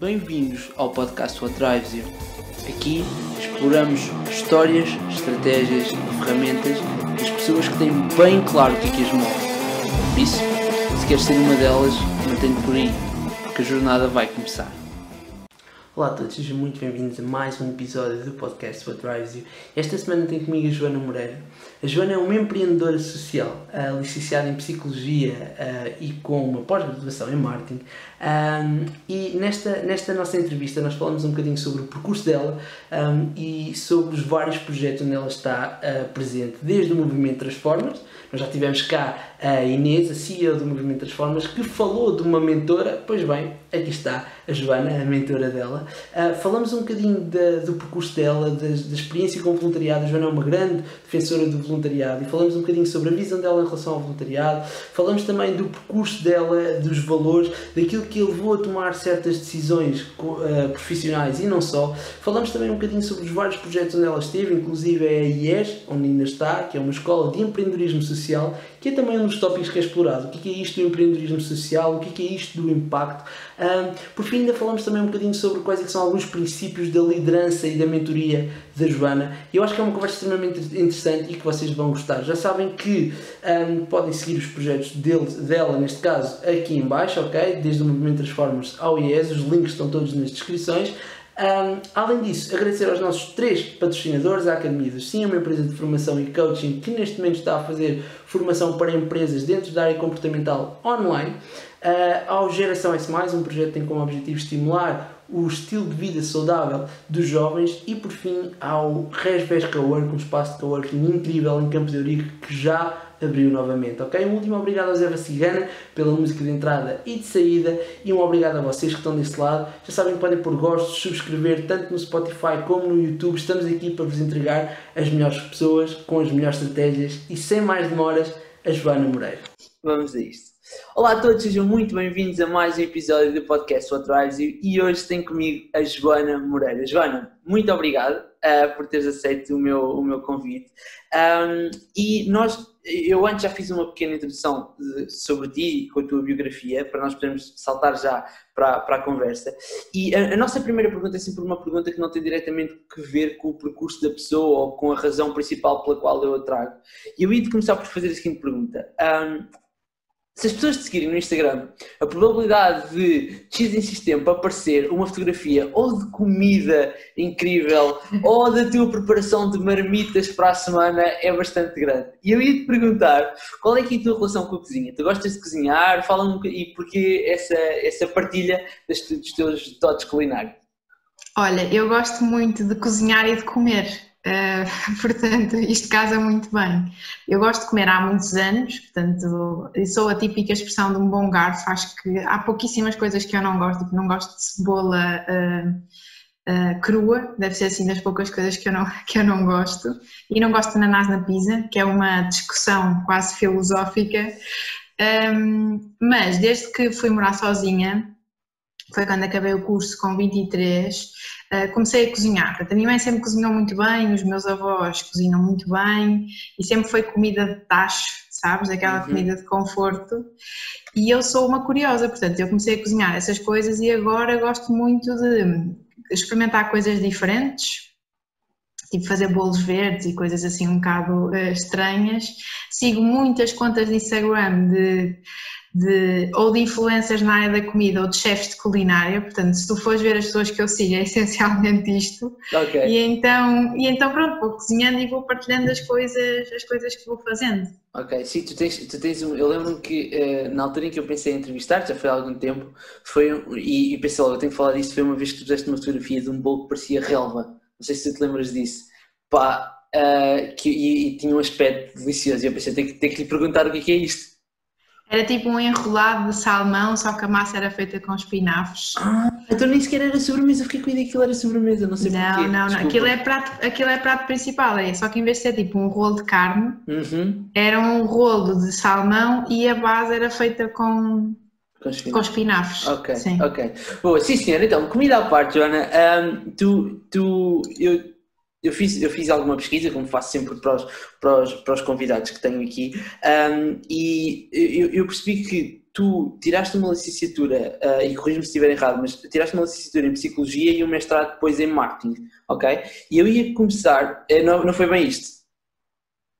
Bem-vindos ao podcast What Drives You. Aqui exploramos histórias, estratégias e ferramentas das pessoas que têm bem claro o que é que as move. Por isso, se queres ser uma delas, mantém-te por aí, porque a jornada vai começar. Olá a todos, sejam muito bem-vindos a mais um episódio do podcast What Drives You. Esta semana tenho comigo a Joana Moreira. A Joana é uma empreendedora social, uh, licenciada em Psicologia uh, e com uma pós-graduação em Marketing. Um, e nesta, nesta nossa entrevista nós falamos um bocadinho sobre o percurso dela um, e sobre os vários projetos onde ela está uh, presente, desde o Movimento Transformers. Nós já tivemos cá a Inês, a CEO do Movimento Transformers, que falou de uma mentora. Pois bem, aqui está a Joana, a mentora dela. Uh, falamos um bocadinho do percurso dela, da, experiência com o voluntariado. A Joana é uma grande defensora do voluntariado e falamos um bocadinho sobre a visão dela em relação ao voluntariado. Falamos também do percurso dela, dos valores, daquilo que ele levou a tomar certas decisões uh, profissionais e não só. Falamos também um bocadinho sobre os vários projetos onde ela esteve, inclusive é a IES, onde ainda está, que é uma escola de empreendedorismo social, que é também um dos tópicos que é explorado. O que é isto do empreendedorismo social? O que é isto do impacto? Um, por fim, ainda falamos também um bocadinho sobre quais é são alguns princípios da liderança e da mentoria da Joana. Eu acho que é uma conversa extremamente interessante e que vocês vão gostar. Já sabem que um, podem seguir os projetos dele, dela, neste caso, aqui em baixo, ok? Desde o Movimento Transformers ao IES, os links estão todos nas descrições. Um, além disso, agradecer aos nossos três patrocinadores, a Academia do Sim, uma empresa de formação e coaching que neste momento está a fazer formação para empresas dentro da área comportamental online, uh, ao Geração S+, um projeto que tem como objetivo estimular o estilo de vida saudável dos jovens e por fim ao Resves Cowork, um espaço de coworking incrível em Campos de Eurico que já abriu novamente, ok? Um último obrigado ao Zé Cigana pela música de entrada e de saída e um obrigado a vocês que estão desse lado. Já sabem que podem pôr gostos, subscrever tanto no Spotify como no YouTube. Estamos aqui para vos entregar as melhores pessoas com as melhores estratégias e sem mais demoras, a Joana Moreira. Vamos a isto. Olá a todos, sejam muito bem-vindos a mais um episódio do podcast You e hoje tenho comigo a Joana Moreira. Joana, muito obrigado uh, por teres aceito o meu, o meu convite. Um, e nós eu antes já fiz uma pequena introdução de, sobre ti com a tua biografia, para nós podermos saltar já para, para a conversa. E a, a, nossa primeira pergunta é sempre uma pergunta que não tem diretamente que ver com o percurso da pessoa ou com a razão principal pela qual eu a trago. E eu ia começar por fazer a seguinte pergunta. Um, se as pessoas te seguirem no Instagram, a probabilidade de X em X tempo aparecer uma fotografia ou de comida incrível ou da tua preparação de marmitas para a semana é bastante grande. E eu ia te perguntar qual é, que é a tua relação com a cozinha? Tu gostas de cozinhar? Fala um e porquê essa, essa partilha dos, dos teus dotes culinários? Olha, eu gosto muito de cozinhar e de comer. Uh, portanto, isto casa muito bem. Eu gosto de comer há muitos anos, portanto, sou a típica expressão de um bom garfo. Acho que há pouquíssimas coisas que eu não gosto, tipo, não gosto de cebola uh, uh, crua, deve ser assim das poucas coisas que eu, não, que eu não gosto. E não gosto de ananás na pizza, que é uma discussão quase filosófica. Um, mas desde que fui morar sozinha, foi quando acabei o curso com 23, eh, comecei a cozinhar. Portanto, a minha mãe sempre cozinhou muito bem, os meus avós cozinham muito bem e sempre foi comida de tacho, sabes? Aquela uhum. comida de conforto. E eu sou uma curiosa, portanto, eu comecei a cozinhar essas coisas e agora gosto muito de experimentar coisas diferentes, tipo fazer bolos verdes e coisas assim um bocado uh, estranhas. Sigo muitas contas de Instagram de de, ou de influências na área da comida ou de chefes de culinária, portanto, se tu fores ver as pessoas que eu sigo, é essencialmente isto. Okay. E, então, e então, pronto, vou cozinhando e vou partilhando as coisas, as coisas que vou fazendo. Ok, sim, tu tens, tu tens um, eu lembro-me que uh, na altura em que eu pensei em entrevistar, já foi há algum tempo, foi, e, e pensei logo, eu tenho que falar disso, foi uma vez que tu fizeste uma fotografia de um bolo que parecia relva, não sei se tu te lembras disso, pá, uh, que, e, e, tinha um aspecto delicioso, e eu pensei, tenho que, tenho que lhe perguntar o que é, que é isto. Era tipo um enrolado de salmão, só que a massa era feita com espinafres. Ah, então nem sequer era sobremesa. Fiquei com a ideia que aquilo era sobremesa, não sei não, porquê. Não, não, aquilo é, prato, aquilo é prato principal. É. Só que em vez de ser tipo um rolo de carne, uhum. era um rolo de salmão e a base era feita com, com espinafres. Com espinafres. Ok, sim. ok. Boa, sim senhora, então, comida à parte, Joana. Um, tu, tu, eu eu fiz, eu fiz alguma pesquisa, como faço sempre para os, para os, para os convidados que tenho aqui, um, e eu, eu, percebi que tu tiraste uma licenciatura, uh, e corrijo-me se estiver errado, mas tiraste uma licenciatura em Psicologia e um mestrado depois em Marketing, ok? E eu ia começar, eh, não, não foi bem isto,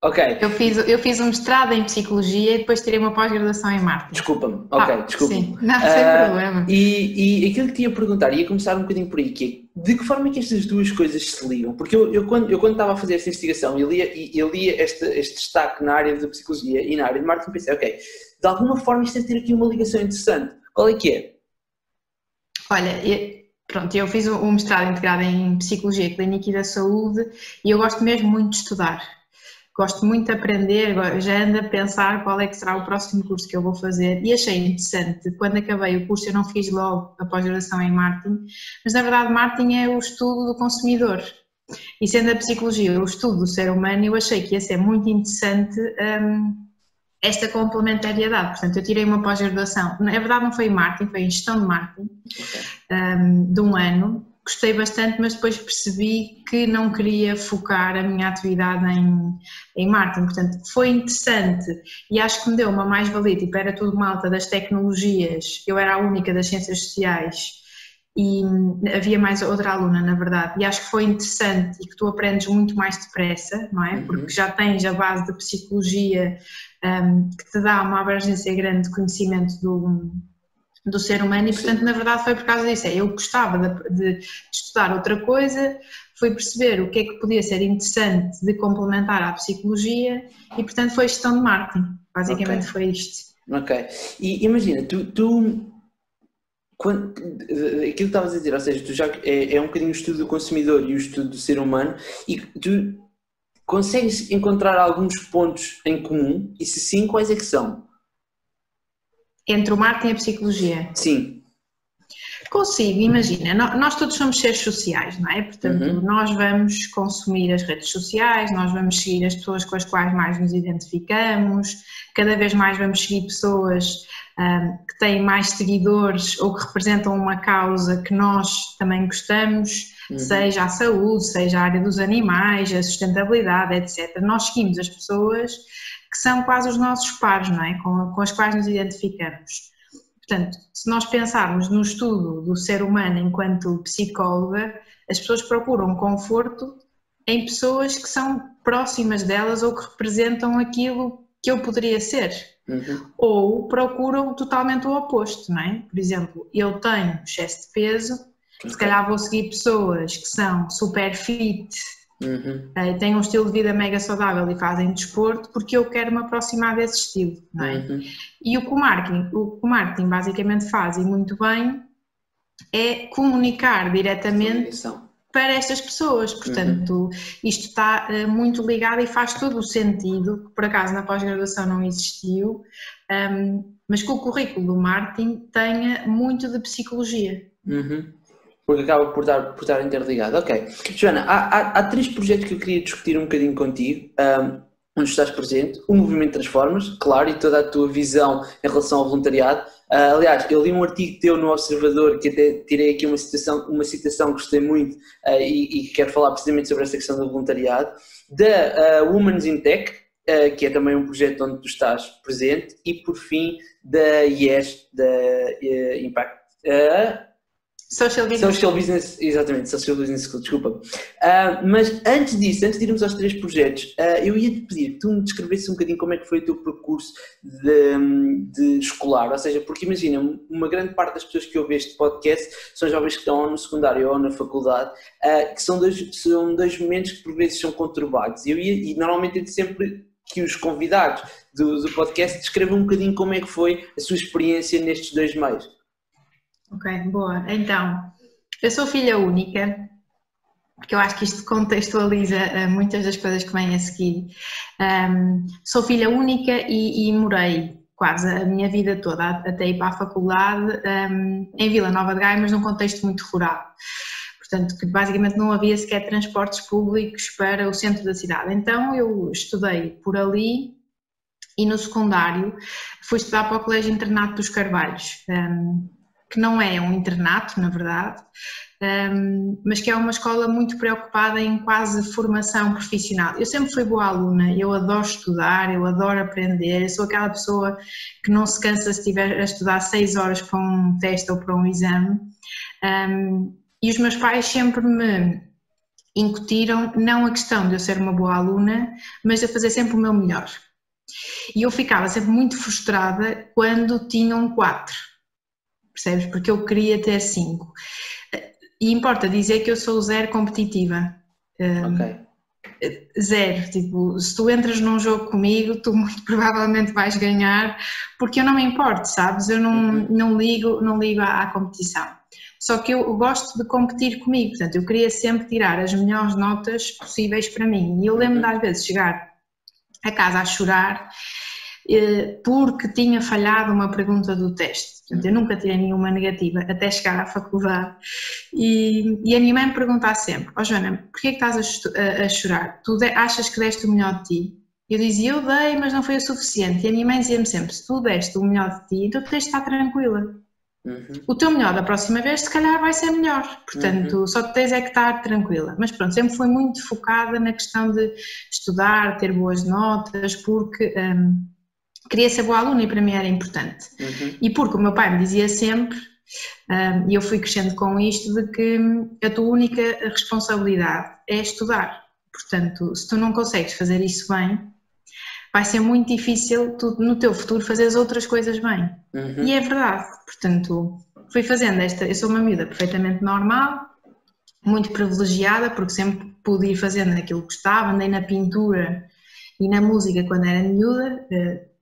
Ok. Eu fiz, eu fiz um mestrado em Psicologia e depois tirei uma pós-graduação em Marketing. Desculpa-me, ok, ah, desculpa. Sim, não, sem uh, problema. E, e aquilo que te ia perguntar, ia começar um bocadinho por aí, que é, de que forma é que estas duas coisas se ligam? Porque eu, eu, quando, eu quando estava a fazer esta investigação, eu lia, eu lia este, este destaque na área da Psicologia e na área de Marketing, pensei, ok, de alguma forma isto deve ter aqui uma ligação interessante. Qual é que é? Olha, pronto, eu fiz um mestrado integrado em Psicologia Clínica e da Saúde e eu gosto mesmo muito de estudar gosto muito de aprender, já ando a pensar qual é que será o próximo curso que eu vou fazer e achei interessante, quando acabei o curso eu não fiz logo a pós-graduação em marketing, mas na verdade marketing é o estudo do consumidor. E sendo a psicologia o estudo do ser humano eu achei que ia ser muito interessante um, esta complementariedade, portanto eu tirei uma pós-graduação, na verdade não foi em marketing, foi em gestão de marketing um, de um ano gostei bastante, mas depois percebi que não queria focar a minha atividade em, em marketing. Portanto, foi interessante e acho que me deu uma mais-valia. Tipo, era tudo malta das tecnologias, eu era a única das ciências sociais e havia mais outra aluna, na verdade. E acho que foi interessante e que tu aprendes muito mais depressa, não é? Uhum. Porque já tens a base de psicologia um, que te dá uma abrangência grande de conhecimento do do ser humano e portanto na verdade foi por causa disso, é, eu gostava de, de, estudar outra coisa, fui perceber o que é que podia ser interessante de complementar à psicologia e portanto foi gestão de marketing, basicamente okay. foi isto. Ok, e imagina, tu, tu quando, aquilo que estavas a dizer, ou seja, tu já é, é um bocadinho o estudo do consumidor e o estudo do ser humano e tu consegues encontrar alguns pontos em comum e se sim, quais é que são? Entre o marketing e a psicologia? Sim. Consigo, imagina, nós todos somos seres sociais, não é? Portanto, uhum. nós vamos consumir as redes sociais, nós vamos seguir as pessoas com as quais mais nos identificamos, cada vez mais vamos seguir pessoas um, que têm mais seguidores ou que representam uma causa que nós também gostamos, uhum. seja a saúde, seja a área dos animais, a sustentabilidade, etc. Nós seguimos as pessoas que são quase os nossos pares, não é? Com, com as quais nos identificamos. Portanto, se nós pensarmos no estudo do ser humano enquanto psicóloga, as pessoas procuram conforto em pessoas que são próximas delas ou que representam aquilo que eu poderia ser. Uhum. Ou procuram totalmente o oposto, não é? Por exemplo, eu tenho excesso de peso, okay. se calhar vou seguir pessoas que são super fit, Uhum. Uh, têm um estilo de vida mega saudável e fazem desporto porque eu quero me aproximar desse estilo. É? Uhum. E o que o, marketing, o que o marketing basicamente faz e muito bem é comunicar diretamente para estas pessoas. Portanto, uhum. isto está uh, muito ligado e faz todo o sentido, que por acaso na pós-graduação não existiu, um, mas que o currículo do marketing tenha muito de psicologia. Uhum porque acaba por estar, por estar interligado. Ok. Joana, há, há, há, três projetos que eu queria discutir um bocadinho contigo, um, onde estás presente. O Movimento Transformas, claro, e toda a tua visão em relação ao voluntariado. Uh, aliás, eu li um artigo teu no Observador que até tirei aqui uma citação, uma citação que gostei muito uh, e, e, quero falar precisamente sobre esta questão do voluntariado. Da uh, Women's in Tech, uh, que é também um projeto onde tu estás presente. E por fim, da IES, da Impact. Social Business Social Business, exatamente, Social Business School, desculpa. Uh, mas antes disso, antes de irmos aos três projetos, uh, eu ia te pedir que tu me descrevesse um bocadinho como é que foi o teu percurso de, de, escolar, ou seja, porque imagina, uma grande parte das pessoas que ouvem este podcast são jovens que estão no secundário ou na faculdade, uh, que são dois, são dois momentos que por vezes são conturbados. Eu ia, e normalmente eu sempre que os convidados do, do podcast descrevam um bocadinho como é que foi a sua experiência nestes dois meios. Ok, boa. Então, eu sou filha única, porque eu acho que isto contextualiza uh, muitas das coisas que vêm a seguir. Um, sou filha única e, e, morei quase a minha vida toda, até ir para a faculdade, um, em Vila Nova de Gaia, mas num contexto muito rural. Portanto, que basicamente não havia sequer transportes públicos para o centro da cidade. Então, eu estudei por ali e no secundário fui estudar para o Colégio Internato dos Carvalhos. Um, que não é um internato, na verdade, um, mas que é uma escola muito preocupada em quase formação profissional. Eu sempre fui boa aluna, eu adoro estudar, eu adoro aprender, eu sou aquela pessoa que não se cansa se estiver a estudar seis horas para um teste ou para um exame. Um, e os meus pais sempre me incutiram não a questão de eu ser uma boa aluna, mas de fazer sempre o meu melhor. E eu ficava sempre muito frustrada quando tinham quatro, percebes? Porque eu queria ter cinco. E importa dizer que eu sou zero competitiva. Ok. Zero, tipo, se tu entras num jogo comigo, tu muito provavelmente vais ganhar, porque eu não me importo, sabes? Eu não, uhum. não ligo, não ligo à, à competição. Só que eu gosto de competir comigo, portanto, eu queria sempre tirar as melhores notas possíveis para mim. E eu lembro de às vezes chegar a casa a chorar porque tinha falhado uma pergunta do teste. Portanto, eu nunca tirei nenhuma negativa até chegar à faculdade. E, e a minha mãe me perguntava sempre: Ó oh, Joana, porquê que estás a, a, a chorar? Tu de, achas que deste o melhor de ti? Eu dizia: Eu dei, mas não foi o suficiente. E a minha mãe dizia-me sempre: Se tu deste o melhor de ti, tu tens de estar tranquila. Uhum. O teu melhor da próxima vez, se calhar, vai ser melhor. Portanto, uhum. só tens é que estar tranquila. Mas pronto, sempre foi muito focada na questão de estudar, ter boas notas, porque. Um, queria ser boa aluna e para mim era importante. Uhum. E porque o meu pai me dizia sempre, um, e eu fui crescendo com isto, de que a tua única responsabilidade é estudar. Portanto, se tu não consegues fazer isso bem, vai ser muito difícil tu, no teu futuro fazer as outras coisas bem. Uhum. E é verdade. Portanto, fui fazendo esta. Eu sou uma miúda perfeitamente normal, muito privilegiada, porque sempre pude ir fazendo aquilo que gostava, andei na pintura e na música quando era miúda.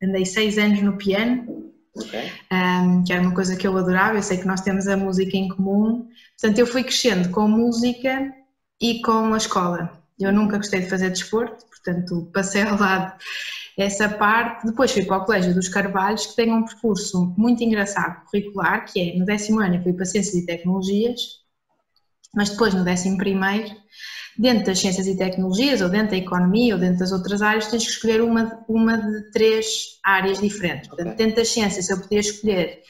Andei seis anos no piano, okay. um, que era uma coisa que eu adorava, eu sei que nós temos a música em comum, portanto eu fui crescendo com música e com a escola. Eu nunca gostei de fazer desporto, portanto passei ao lado essa parte. Depois fui para o Colégio dos Carvalhos, que tem um percurso muito engraçado curricular, que é no décimo ano eu fui para Ciências e Tecnologias, mas depois no décimo primeiro dentro das ciências e tecnologias, ou dentro da economia, ou dentro das outras áreas, tens que escolher uma, uma de três áreas diferentes. Portanto, okay. dentro das ciências eu podia escolher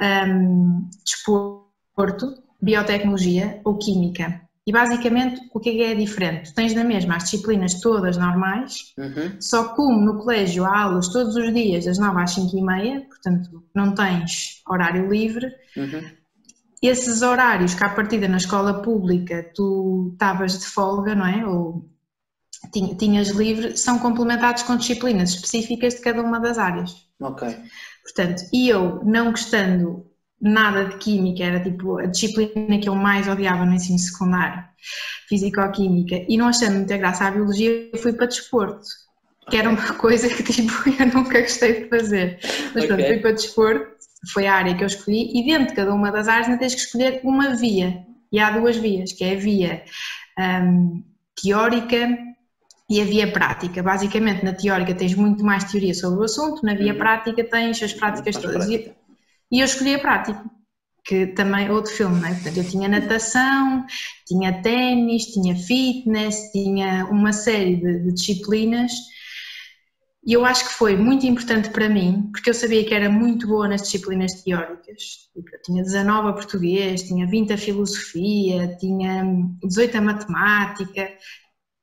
um, desporto, biotecnologia ou química. E basicamente o que é, que é diferente? Tu tens na mesma as disciplinas todas normais, uhum. só como no colégio há aulas todos os dias das 9 às 5 e meia, portanto não tens horário livre, uhum esses horários que à partida na escola pública tu estavas de folga, não é? Ou tinhas livre, são complementados com disciplinas específicas de cada uma das áreas. Ok. Portanto, e eu não gostando nada de química, era tipo a disciplina que eu mais odiava no ensino secundário, físico-química, e não achando muita graça à biologia, eu fui para desporto, que era uma coisa que tipo eu nunca gostei de fazer. Mas okay. pronto, fui para desporto foi a área que eu escolhi, e dentro de cada uma das áreas ainda tens que escolher uma via. E há duas vias, que é a via um, teórica e a via prática. Basicamente, na teórica tens muito mais teoria sobre o assunto, na via uhum. prática tens as práticas todas. Prática. E eu escolhi a prática, que também é outro filme, não é? Portanto, eu tinha natação, tinha ténis, tinha fitness, tinha uma série de, de disciplinas e eu acho que foi muito importante para mim, porque eu sabia que era muito boa nas disciplinas teóricas. Tipo, eu tinha 19 a português, tinha 20 a filosofia, tinha 18 a matemática,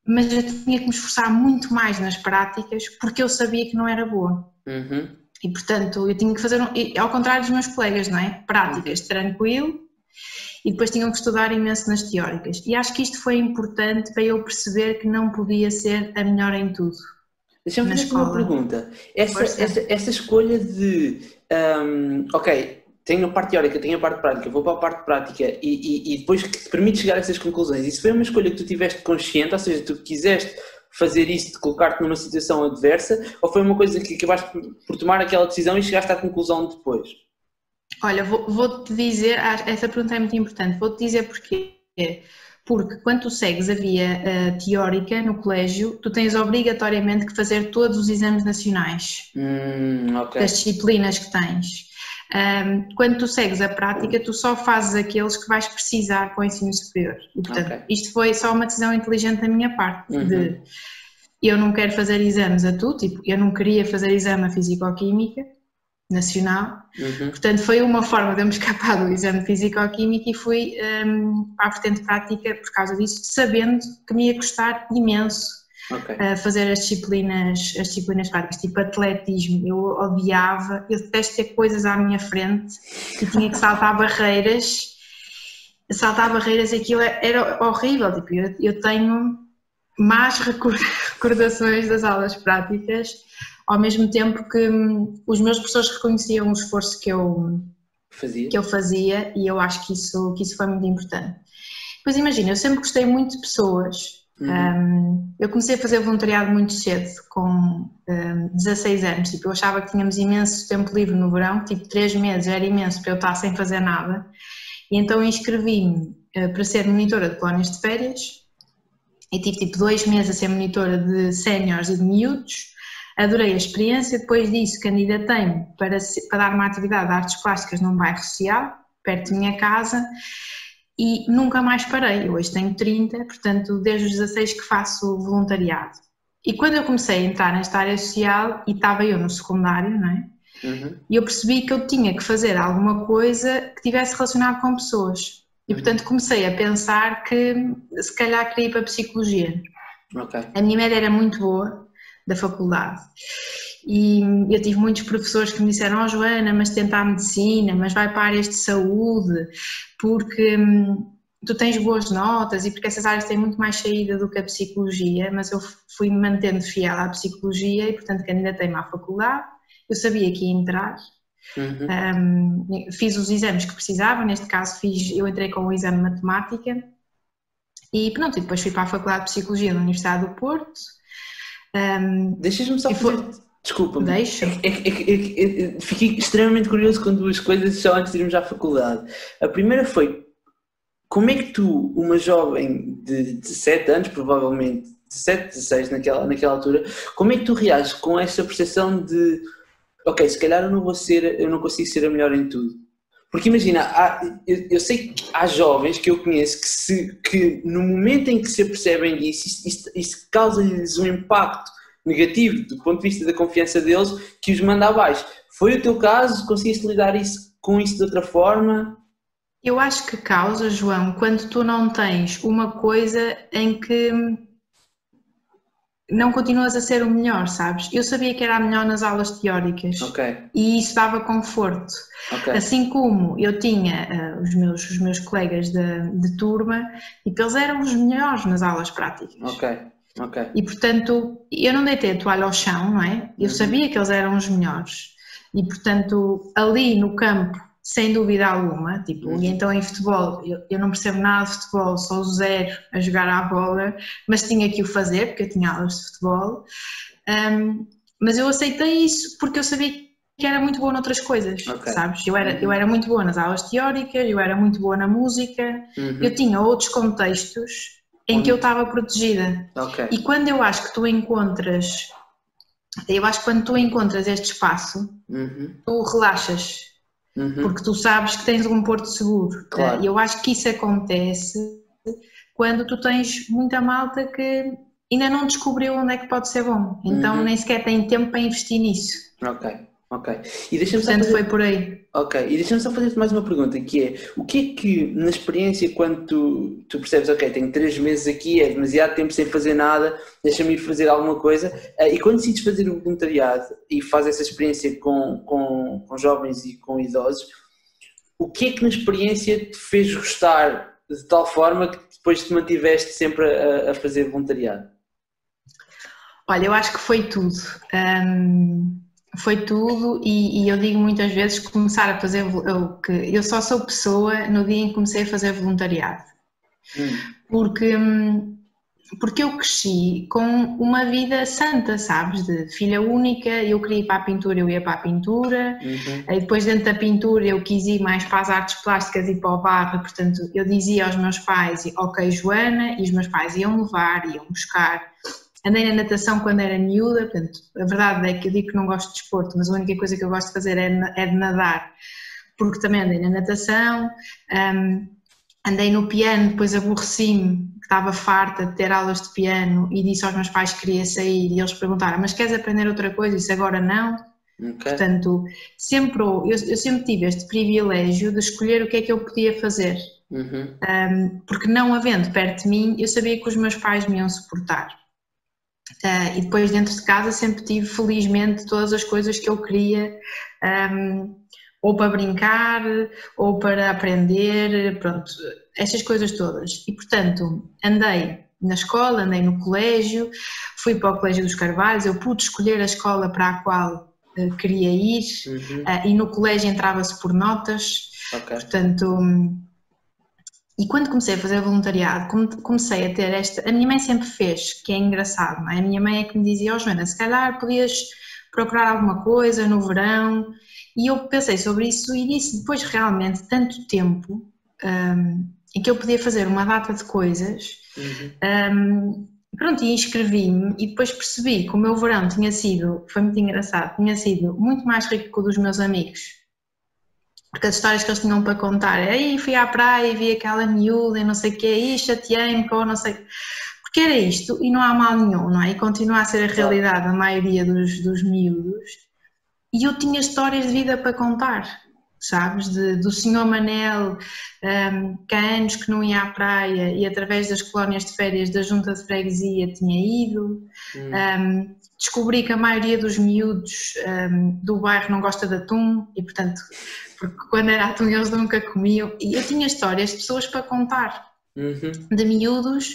mas eu tinha que me esforçar muito mais nas práticas porque eu sabia que não era boa. Uhum. E portanto, eu tinha que fazer, ao contrário dos meus colegas, não é? Práticas uhum. tranquilo e depois tinham que estudar imenso nas teóricas. E acho que isto foi importante para eu perceber que não podia ser a melhor em tudo Deixa-me fazer uma pergunta. Essa, essa, essa escolha de, um, ok, tenho a parte teórica, tenho a parte prática, vou para a parte prática e, e, e depois que te permite chegar a essas conclusões. Isso foi uma escolha que tu tiveste consciente, ou seja, tu quiseste fazer isso de colocar-te numa situação adversa, ou foi uma coisa que acabaste por tomar aquela decisão e chegaste à conclusão depois? Olha, vou-te vou dizer, essa pergunta é muito importante, vou-te dizer porquê porque quando tu segues a via uh, teórica no colégio, tu tens obrigatoriamente que fazer todos os exames nacionais hum, okay. das disciplinas que tens. Um, quando tu segues a prática, tu só fazes aqueles que vais precisar para o ensino superior. E, portanto, okay. isto foi só uma decisão inteligente da minha parte, uhum. de eu não quero fazer exames a tu, tipo, eu não queria fazer exame a Físico-Química, nacional. Uhum. Portanto, foi uma forma de eu me escapar do exame de Físico-Química e fui um, para a vertente prática por causa disso, sabendo que me ia custar imenso Ok. a fazer as disciplinas, as disciplinas práticas, tipo atletismo. Eu odiava, eu detesto ter coisas à minha frente que tinha que saltar barreiras. Saltar barreiras, aquilo era horrível. Tipo, eu, eu tenho más recor- recordações das aulas práticas, ao mesmo tempo que hum, os meus professores reconheciam o esforço que eu, Fazia? que eu fazia e eu acho que isso, que isso foi muito importante. Pois imagina, eu sempre gostei muito de pessoas. Uhum. Um, eu comecei a fazer voluntariado muito cedo, com um, 16 anos. Tipo, eu achava que tínhamos imenso tempo livre no verão, tipo 3 meses era imenso para eu estar sem fazer nada. E então inscrevi-me uh, para ser monitora de colónias de férias e tive tipo dois meses a ser monitora de séniores e de miúdos. Adorei a experiência, depois disso candidatei-me para, para dar uma atividade de artes plásticas num bairro social, perto da minha casa, e nunca mais parei. Eu hoje tenho 30, portanto, desde os 16 que faço voluntariado. E quando eu comecei a entrar nesta área social, e estava eu no secundário, não é? Uhum. E eu percebi que eu tinha que fazer alguma coisa que tivesse relacionado com pessoas. E portanto comecei a pensar que se calhar queria ir para a psicologia. Ok. A minha média era muito boa da faculdade. E eu tive muitos professores que me disseram: Oh, Joana, mas tenta a medicina, mas vai para áreas de saúde, porque hum, tu tens boas notas e porque essas áreas têm muito mais saída do que a psicologia. Mas eu fui me mantendo fiel à psicologia e, portanto, candidatei-me à faculdade. Eu sabia que ia entrar, Uhum. um, fiz os exames que precisava, neste caso fiz, eu entrei com o exame de matemática e pronto, e depois fui para a Faculdade de Psicologia da Universidade do Porto. Um, Deixas-me só foi- fazer. Desculpa-me. Deixa. É é é é que- fiquei extremamente curioso com duas coisas só antes de irmos à faculdade. A primeira foi como é que tu, uma jovem de 17 anos, provavelmente 17, 16 naquela, naquela altura, como é que tu reages com essa percepção de ok, se calhar eu não vou ser, eu não consigo ser a melhor em tudo. Porque imagina, há- eu, eu sei que há jovens que eu conheço que, se, que no momento em que se apercebem disso, isso, isso- isso causa-lhes um impacto negativo do ponto de vista da confiança deles que os manda abaixo. Foi o teu caso? Conseguiste lidar isso, com isso de outra forma? Eu acho que causa, João, quando tu não tens uma coisa em que não continuas a ser o melhor, sabes? Eu sabia que era a melhor nas aulas teóricas Ok, e isso dava conforto. ok. Assim como eu tinha eh, os, meus, os meus colegas de, de turma e que eles eram os melhores nas aulas práticas. Ok, ok. E portanto, eu não deitei a toalha ao chão, não é? Eu Uhum. sabia que eles eram os melhores. E portanto, ali no campo, sem dúvida alguma, tipo, Uhum. e então em futebol, eu, eu não percebo nada de futebol, sou zero a jogar à bola, mas tinha que o fazer, porque eu tinha aulas de futebol. Ahm, mas eu aceitei isso porque eu sabia que era muito boa noutras coisas, Ok. sabes? Eu era, Uhum. eu era muito boa nas aulas teóricas, eu era muito boa na música, Uhum. eu tinha outros contextos em que eu estava protegida. Ok, E quando eu acho que tu encontras, eu acho que quando tu encontras este espaço, Uhum. tu relaxas, Uhum. porque tu sabes que tens um porto seguro. Claro. E eu acho que isso acontece quando tu tens muita malta que ainda não descobriu onde é que pode ser bom, então Uhum. nem sequer tem tempo para investir nisso. Ok, ok. E deixa-me só fazer- foi por aí. Ok, e deixa-me só fazer-te mais uma pergunta, que é, o que é que na experiência quando tu, tu percebes, ok, tenho três meses aqui, é demasiado tempo sem fazer nada, deixa-me ir fazer alguma coisa, eh, e quando decides fazer o voluntariado e fazes essa experiência com, com, com jovens e com idosos, o que é que na experiência te fez gostar de tal forma que depois te mantiveste sempre a, a fazer voluntariado? Olha, eu acho que foi tudo. Hum, foi tudo e, e eu digo muitas vezes que começar a fazer eu, que eu só sou pessoa no dia em que comecei a fazer voluntariado. Hum, Porque, hum, porque eu cresci com uma vida santa, sabes? De filha única, eu queria ir para a pintura, eu ia para a pintura. uhum, Aí depois dentro da pintura eu quis ir mais para as artes plásticas e para o barro, portanto eu dizia aos meus pais, ok Joana, e os meus pais iam levar, iam buscar. Andei na natação quando era miúda, portanto a verdade é que eu digo que não gosto de desporto, mas a única coisa que eu gosto de fazer é, é de nadar, porque também andei na natação, hum, andei no piano, depois aborreci-me, que estava farta de ter aulas de piano e disse aos meus pais que queria sair e eles perguntaram, mas queres aprender outra coisa? Disse agora não. Okay. Portanto, sempre, eu, eu, sempre tive este privilégio de escolher o que é que eu podia fazer. Uhum. Um, porque não havendo perto de mim, eu sabia que os meus pais me iam suportar. Uh, e depois dentro de casa sempre tive felizmente todas as coisas que eu queria, um, ou para brincar, ou para aprender, pronto, estas coisas todas. E portanto, andei na escola, andei no colégio, fui para o Colégio dos Carvalhos, eu pude escolher a escola para a qual uh, queria ir, uhum. uh, e no colégio entrava-se por notas, okay. portanto e quando comecei a fazer voluntariado, comecei a ter esta. A minha mãe sempre fez, que é engraçado, não é? A minha mãe é que me dizia: oh, Joana, se calhar podias procurar alguma coisa no verão. E eu pensei sobre isso e disse: depois realmente tanto tempo um, em que eu podia fazer uma data de coisas. Uhum. Um, pronto, e inscrevi-me e depois percebi que o meu verão tinha sido, foi muito engraçado, tinha sido muito mais rico que o dos meus amigos porque as histórias que eles tinham para contar, aí fui à praia e vi aquela miúda e não sei o que, aí chateei-me com não sei porque era isto e não há mal nenhum, não é? E continua a ser a realidade da maioria dos, dos miúdos e eu tinha histórias de vida para contar, sabes? De, do senhor Manel, um, que há anos que não ia à praia e através das colónias de férias da junta de freguesia tinha ido, hum. um, descobri que a maioria dos miúdos um, do bairro não gosta de atum e portanto porque quando era atum eles nunca comiam, e eu tinha histórias de pessoas para contar, uhum. de miúdos,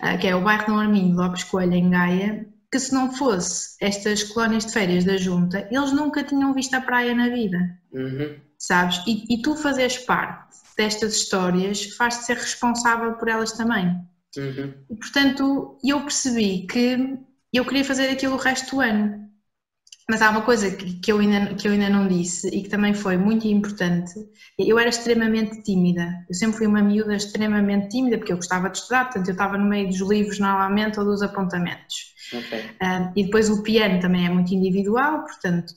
uh, que é o bairro do Arminho, Lopes Coelho, em Gaia, que se não fosse estas colónias de férias da junta, eles nunca tinham visto a praia na vida, uhum. sabes? E, e, tu fazes parte destas histórias faz-te ser responsável por elas também. Uhum. E portanto, eu percebi que eu queria fazer aquilo o resto do ano. Mas há uma coisa que, que, eu ainda, que eu ainda não disse e que também foi muito importante. Eu era extremamente tímida. Eu sempre fui uma miúda extremamente tímida porque eu gostava de estudar, portanto eu estava no meio dos livros normalmente ou dos apontamentos. Okay. Uh, e depois o piano também é muito individual, portanto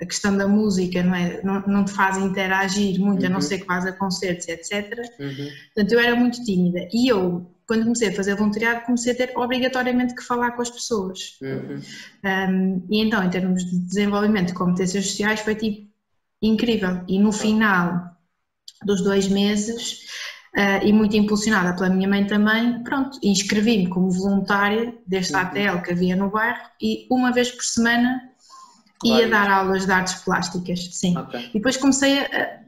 a questão da música não, é, não, não te faz interagir muito, uhum. a não uhum. ser que vás a concertos, etc. Uhum. Portanto eu era muito tímida. E eu quando comecei a fazer voluntariado, comecei a ter obrigatoriamente que falar com as pessoas. Uhum. Um, e então, em termos de desenvolvimento de competências sociais, foi tipo incrível. E no final dos dois meses, uh, e muito impulsionada pela minha mãe também, pronto, inscrevi-me como voluntária deste uhum. ATL que havia no bairro e uma vez por semana ia dar aulas de artes plásticas, sim. Okay. E depois comecei a,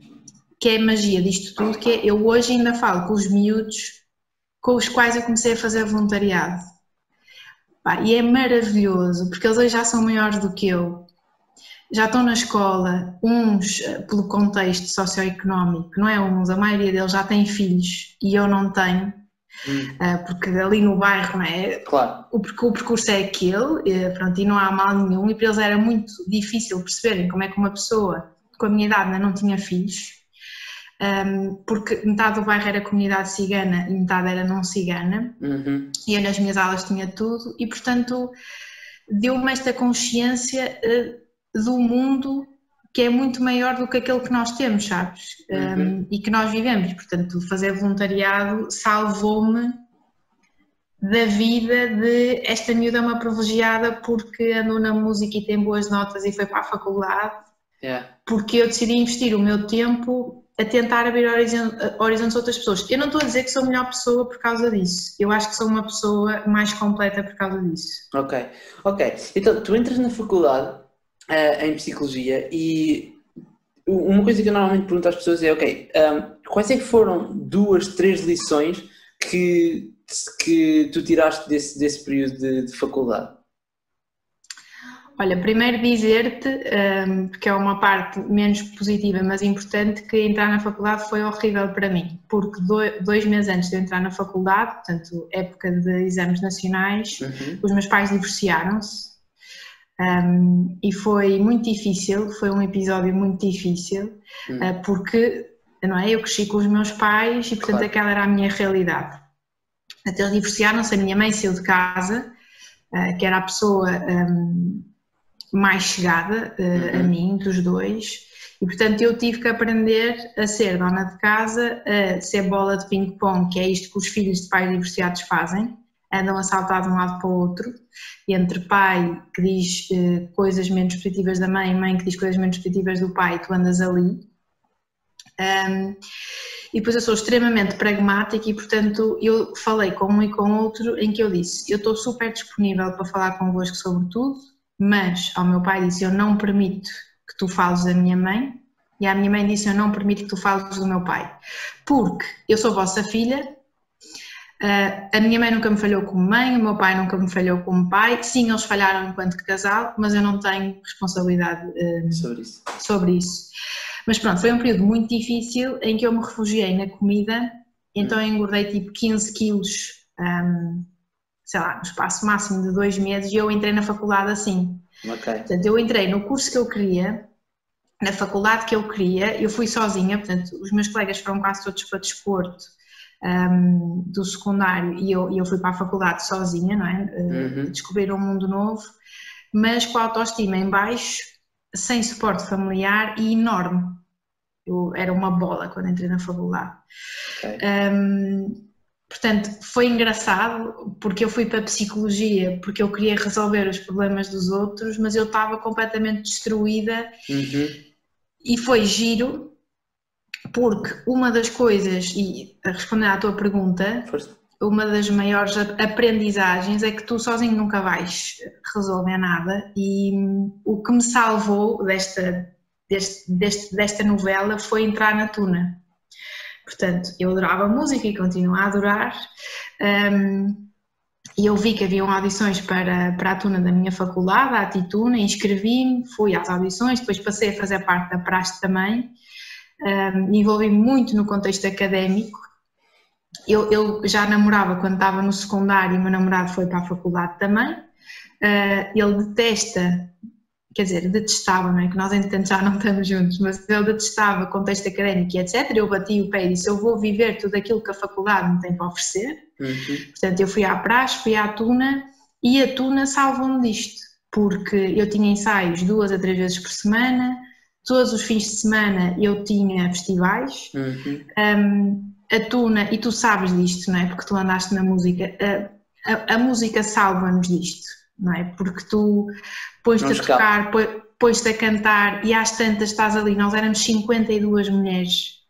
que é a magia disto tudo, que é, eu hoje ainda falo com os miúdos com os quais eu comecei a fazer voluntariado. e é maravilhoso, porque eles já são maiores do que eu, já estão na escola, uns eh, pelo contexto socioeconómico, não é uns, a maioria deles já têm filhos e eu não tenho, hum. Eh, porque ali no bairro não é, claro. o, percurso é aquele, e, pronto, e não há mal nenhum, e para eles era muito difícil perceberem como é que uma pessoa com a minha idade ainda não tinha filhos, um, porque metade do bairro era comunidade cigana e metade era não cigana, uhum. e eu nas minhas aulas tinha tudo, e portanto deu-me esta consciência uh, do mundo que é muito maior do que aquele que nós temos, sabes? Uhum. Um, e que nós vivemos. Portanto, fazer voluntariado salvou-me da vida de esta miúda é uma privilegiada porque andou na música e tem boas notas e foi para a faculdade. Yeah. Porque eu decidi investir o meu tempo a tentar abrir horizontes a outras pessoas. Eu não estou a dizer que sou a melhor pessoa por causa disso. Eu acho que sou uma pessoa mais completa por causa disso. Ok, ok. Então, tu entras na faculdade uh, em Psicologia e uma coisa que eu normalmente pergunto às pessoas é, ok, um, ehm, quais é que foram duas, três lições que, que tu tiraste desse, desse período de, de faculdade? Olha, primeiro dizer-te, um, porque é uma parte menos positiva, mas importante, que entrar na faculdade foi horrível para mim, porque dois meses antes de entrar na faculdade, portanto, época de exames nacionais, uhum. os meus pais divorciaram-se um, e foi muito difícil, foi um episódio muito difícil, uhum. uh, porque não é, eu cresci com os meus pais e, portanto, claro. aquela era a minha realidade. Até eles divorciaram-se, a minha mãe saiu de casa, uh, que era a pessoa. Um, mais chegada uh, uhum. a mim, dos dois, e portanto eu tive que aprender a ser dona de casa, a ser bola de ping-pong, que é isto que os filhos de pais divorciados fazem, andam a saltar de um lado para o outro, entre pai que diz uh, coisas menos positivas da mãe e mãe que diz coisas menos positivas do pai, tu andas ali. Um, e depois eu sou extremamente pragmática e, portanto, eu falei com um e com outro em que eu disse: Eu estou super disponível para falar convosco sobre tudo, mas ao meu pai disse: Eu não permito que tu fales da minha mãe. E à minha mãe disse: Eu não permito que tu fales do meu pai, porque eu sou vossa filha. Uh, a minha mãe nunca me falhou como mãe, o meu pai nunca me falhou como pai. Sim, eles falharam enquanto casal, mas eu não tenho responsabilidade uh, sobre, isso. sobre isso. Mas pronto, foi um período muito difícil em que eu me refugiei na comida, então eu engordei tipo 15 quilos, um, sei lá, no espaço máximo de dois meses e eu entrei na faculdade assim. Okay. Portanto, eu entrei no curso que eu queria, na faculdade que eu queria, eu fui sozinha, portanto, os meus colegas foram quase todos para desporto um, do secundário e eu, eu fui para a faculdade sozinha, não é? Uhum. Descobrir um mundo novo, mas com a autoestima em baixo, sem suporte familiar e enorme. Eu era uma bola quando entrei na faculdade. Okay. Um, portanto, foi engraçado porque eu fui para a psicologia porque eu queria resolver os problemas dos outros, mas eu estava completamente destruída uhum. e foi giro porque uma das coisas, e respondendo à tua pergunta, Força. uma das maiores aprendizagens é que tu sozinho nunca vais resolver nada e o que me salvou desta, deste, deste, desta novela foi entrar na Tuna. Portanto, eu adorava música e continuo a adorar. Um, e eu vi que haviam audições para, para a Tuna da minha faculdade, a Atituna, inscrevi-me, fui às audições, depois passei a fazer parte da praxe também, um, envolvi-me muito no contexto académico eu, eu, já namorava quando estava no secundário, e meu namorado foi para a faculdade também. Uh, ele detesta, quer dizer, detestava, não é? Que nós, entretanto, já não estamos juntos, mas ele detestava contexto académico e etc. Eu bati o pé e disse: Eu vou viver tudo aquilo que a faculdade me tem para oferecer. Uhum. Portanto, eu fui à praxe, fui à Tuna e a Tuna salvou-me disto, porque eu tinha ensaios duas a três vezes por semana, todos os fins de semana eu tinha festivais. Uhum. Um, a tuna, e tu sabes disto, não é? Porque tu andaste na música, a, a, a música salva-nos disto, não é? Porque tu pões-te a tocar, pões-te a cantar e às tantas estás ali. Nós éramos 52 mulheres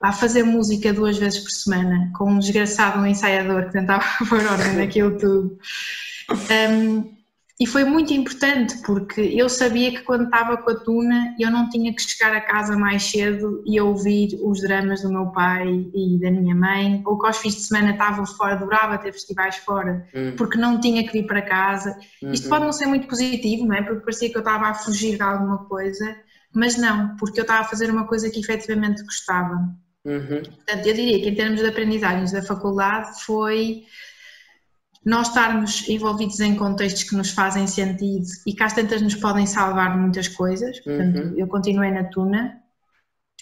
a fazer música duas vezes por semana, com um desgraçado ensaiador que tentava pôr ordem naquilo tudo. Um, e foi muito importante porque eu sabia que quando estava com a Tuna eu não tinha que chegar a casa mais cedo e ouvir os dramas do meu pai e da minha mãe, ou que aos fins de semana estava fora, adorava ter festivais fora, uhum. porque não tinha que vir para casa. Uhum. Isto pode não ser muito positivo, não é? Porque parecia que eu estava a fugir de alguma coisa, mas não, porque eu estava a fazer uma coisa que efetivamente gostava. Uhum. Portanto, eu diria que em termos de aprendizagens da faculdade foi nós estarmos envolvidos em contextos que nos fazem sentido e que às tantas nos podem salvar de muitas coisas. Portanto, uhum. eu continuei na Tuna,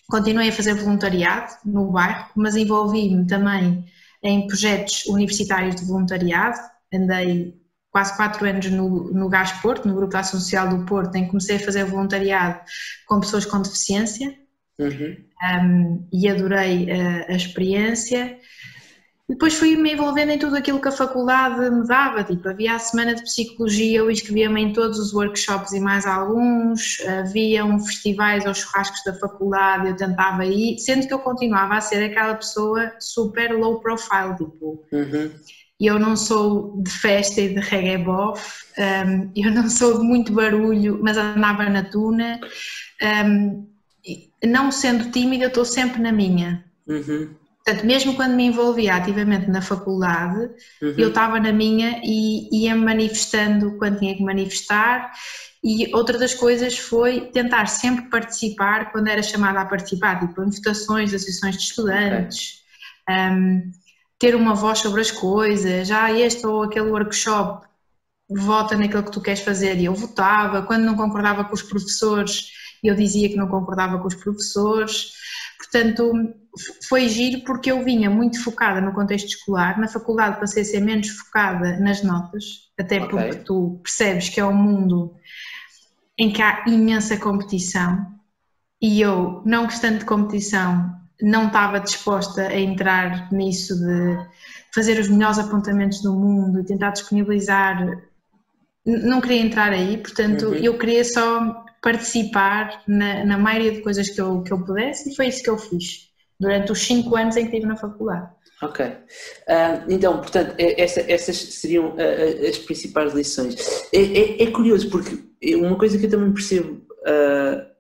continuei a fazer voluntariado no bairro, mas envolvi-me também em projetos universitários de voluntariado. Andei quase quatro anos no, no Gás Porto, no Grupo da Ação Social do Porto, em que comecei a fazer voluntariado com pessoas com deficiência uhum. um, e adorei a, a experiência. Depois fui-me envolvendo em tudo aquilo que a faculdade me dava, tipo, havia a semana de psicologia, eu inscrevia-me em todos os workshops e mais alguns, havia um festivais ou churrascos da faculdade, eu tentava ir, sendo que eu continuava a ser aquela pessoa super low profile, tipo, uhum. eu não sou de festa e de reggae bof, um, eu não sou de muito barulho, mas andava na tuna, um, não sendo tímida, estou sempre na minha. Uhum. Portanto, mesmo quando me envolvia ativamente na faculdade, uhum. eu estava na minha e ia me manifestando quando tinha que manifestar. E outra das coisas foi tentar sempre participar quando era chamada a participar, tipo em votações, associações de estudantes, okay. um, ter uma voz sobre as coisas, já ah, este ou aquele workshop, vota naquilo que tu queres fazer. E eu votava, quando não concordava com os professores, eu dizia que não concordava com os professores. Portanto, foi giro porque eu vinha muito focada no contexto escolar, na faculdade passei a ser menos focada nas notas, até okay. porque tu percebes que é um mundo em que há imensa competição e eu, não gostando de competição, não estava disposta a entrar nisso de fazer os melhores apontamentos do mundo e tentar disponibilizar. Não queria entrar aí, portanto, uhum. eu queria só participar na, na maioria de coisas que eu, que eu pudesse e foi isso que eu fiz durante os cinco anos em que estive na faculdade. Ok. Uh, então, portanto, é, essa, essas seriam uh, as principais lições. É, é, é, curioso porque uma coisa que eu também percebo uh,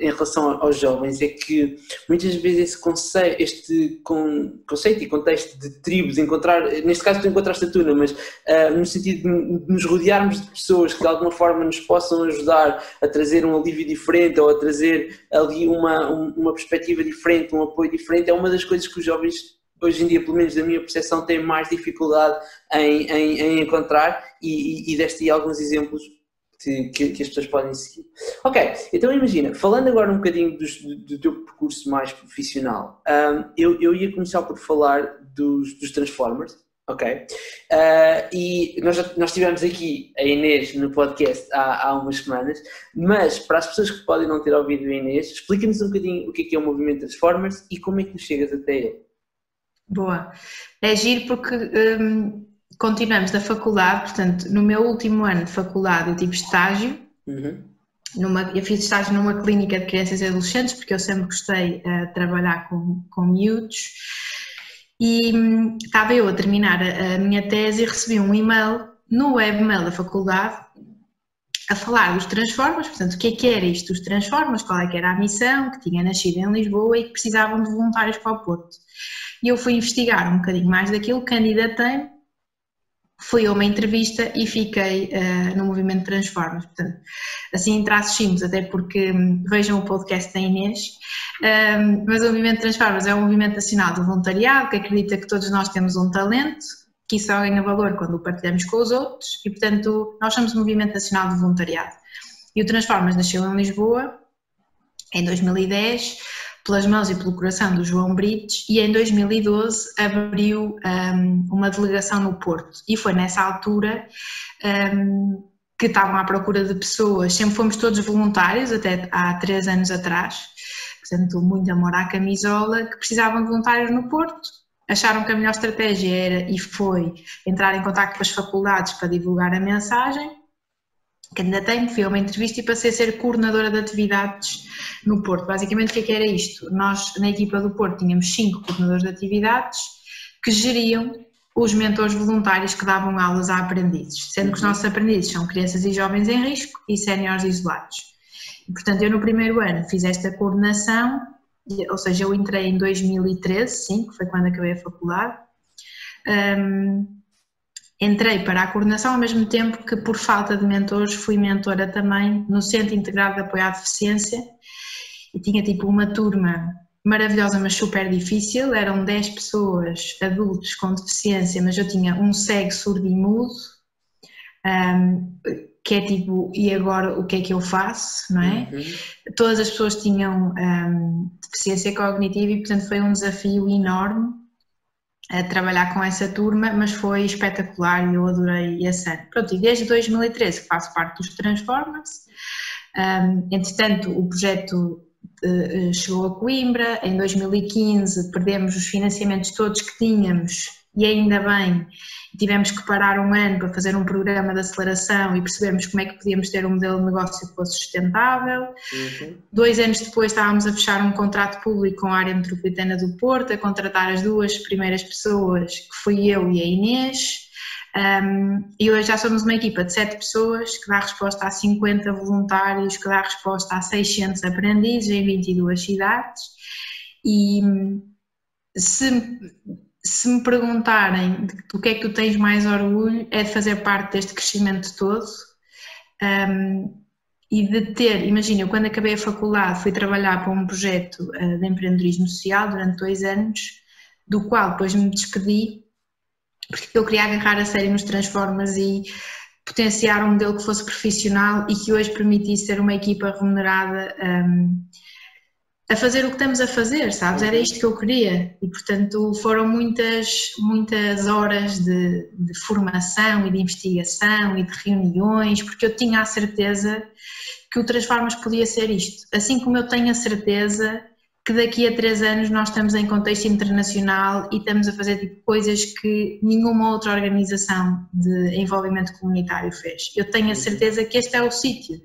em relação aos jovens é que muitas vezes conceito, este conceito e contexto de tribos, encontrar, neste caso tu encontraste a tuna, mas uh, no sentido de nos rodearmos de pessoas que de alguma forma nos possam ajudar a trazer um alívio diferente ou a trazer ali uma, uma perspectiva diferente, um apoio diferente, é uma das coisas que os jovens hoje em dia, pelo menos da minha percepção, têm mais dificuldade em, em, em encontrar e, e, e deste alguns exemplos que, que, as pessoas podem seguir. Ok, então imagina, falando agora um bocadinho do, do teu percurso mais profissional, um, eu, eu ia começar por falar dos, dos Transformers, ok? Uh, e nós, nós tivemos aqui a Inês no podcast há, há umas semanas, mas para as pessoas que podem não ter ouvido a Inês, explica-nos um bocadinho o que é, que é o movimento Transformers e como é que tu chegas até ele. Boa. É giro porque um, continuamos da faculdade, portanto, no meu último ano de faculdade eu tive estágio. Uhum. Numa, eu fiz estágio numa clínica de crianças e adolescentes porque eu sempre gostei de uh, trabalhar com, com miúdos. E um, estava eu a terminar a, a minha tese e recebi um e-mail no webmail da faculdade a falar dos Transformers, portanto, o que é que era isto dos Transformers, qual é que era a missão, que tinha nascido em Lisboa e que precisavam de voluntários para o Porto. E eu fui investigar um bocadinho mais daquilo, candidatei-me, fui a uma entrevista e fiquei uh, no movimento Transformas. Portanto, assim em traços simples, até porque um, vejam o podcast da Inês, um, mas o movimento Transformas é um movimento nacional de voluntariado que acredita que todos nós temos um talento, que isso ganha valor quando o partilhamos com os outros e, portanto, nós somos o movimento nacional de voluntariado. E o Transformas nasceu em Lisboa em 2010 pelas mãos e pelo coração do João Brites e em 2012 abriu um, uma delegação no Porto. E foi nessa altura um, que estavam à procura de pessoas, sempre fomos todos voluntários até há três anos atrás, portanto muito amor à camisola, que precisavam de voluntários no Porto, acharam que a melhor estratégia era e foi entrar em contato com as faculdades para divulgar a mensagem candidatei-me, fui a uma entrevista e passei a ser coordenadora de atividades no Porto. Basicamente, o que, é que era isto? Nós, na equipa do Porto, tínhamos cinco coordenadores de atividades que geriam os mentores voluntários que davam aulas a aprendizes, sendo que os uhum. nossos aprendizes são crianças e jovens em risco e séniores isolados. E, portanto, eu no primeiro ano fiz esta coordenação, ou seja, eu entrei em 2013, sim, que foi quando acabei a faculdade. Um, entrei para a coordenação ao mesmo tempo que, por falta de mentores, fui mentora também no Centro Integrado de Apoio à Deficiência e tinha tipo uma turma maravilhosa, mas super difícil. Eram 10 pessoas, adultos com deficiência, mas eu tinha um cego, surdo e mudo, um, que é tipo, e agora o que é que eu faço, não é? Uhum. Todas as pessoas tinham um, deficiência cognitiva e, portanto, foi um desafio enorme a trabalhar com essa turma, mas foi espetacular e eu adorei esse ano. Pronto, e desde 2013 que faço parte dos Transformers, um, entretanto o projeto uh, chegou a Coimbra, em 2015 perdemos os financiamentos todos que tínhamos e ainda bem, tivemos que parar um ano para fazer um programa de aceleração e percebermos como é que podíamos ter um modelo de negócio que fosse sustentável. Uhum. Dois anos depois estávamos a fechar um contrato público com a área metropolitana do Porto, a contratar as duas primeiras pessoas, que fui eu e a Inês. Um, e hoje já somos uma equipa de sete pessoas que dá resposta a 50 voluntários, que dá resposta a 600 aprendizes em 22 cidades. E se se me perguntarem do que é que tu tens mais orgulho, é de fazer parte deste crescimento todo um, e de ter, imagina, eu quando acabei a faculdade fui trabalhar para um projeto uh, de empreendedorismo social durante dois anos, do qual depois me despedi, porque eu queria agarrar a série nos Transformers e potenciar um modelo que fosse profissional e que hoje permitisse ter uma equipa remunerada um, a fazer o que estamos a fazer, sabes? Era isto que eu queria e, portanto, foram muitas, muitas horas de, de, formação e de investigação e de reuniões, porque eu tinha a certeza que o Transformas podia ser isto. Assim como eu tenho a certeza que daqui a três anos nós estamos em contexto internacional e estamos a fazer tipo, coisas que nenhuma outra organização de envolvimento comunitário fez. Eu tenho a certeza que este é o sítio.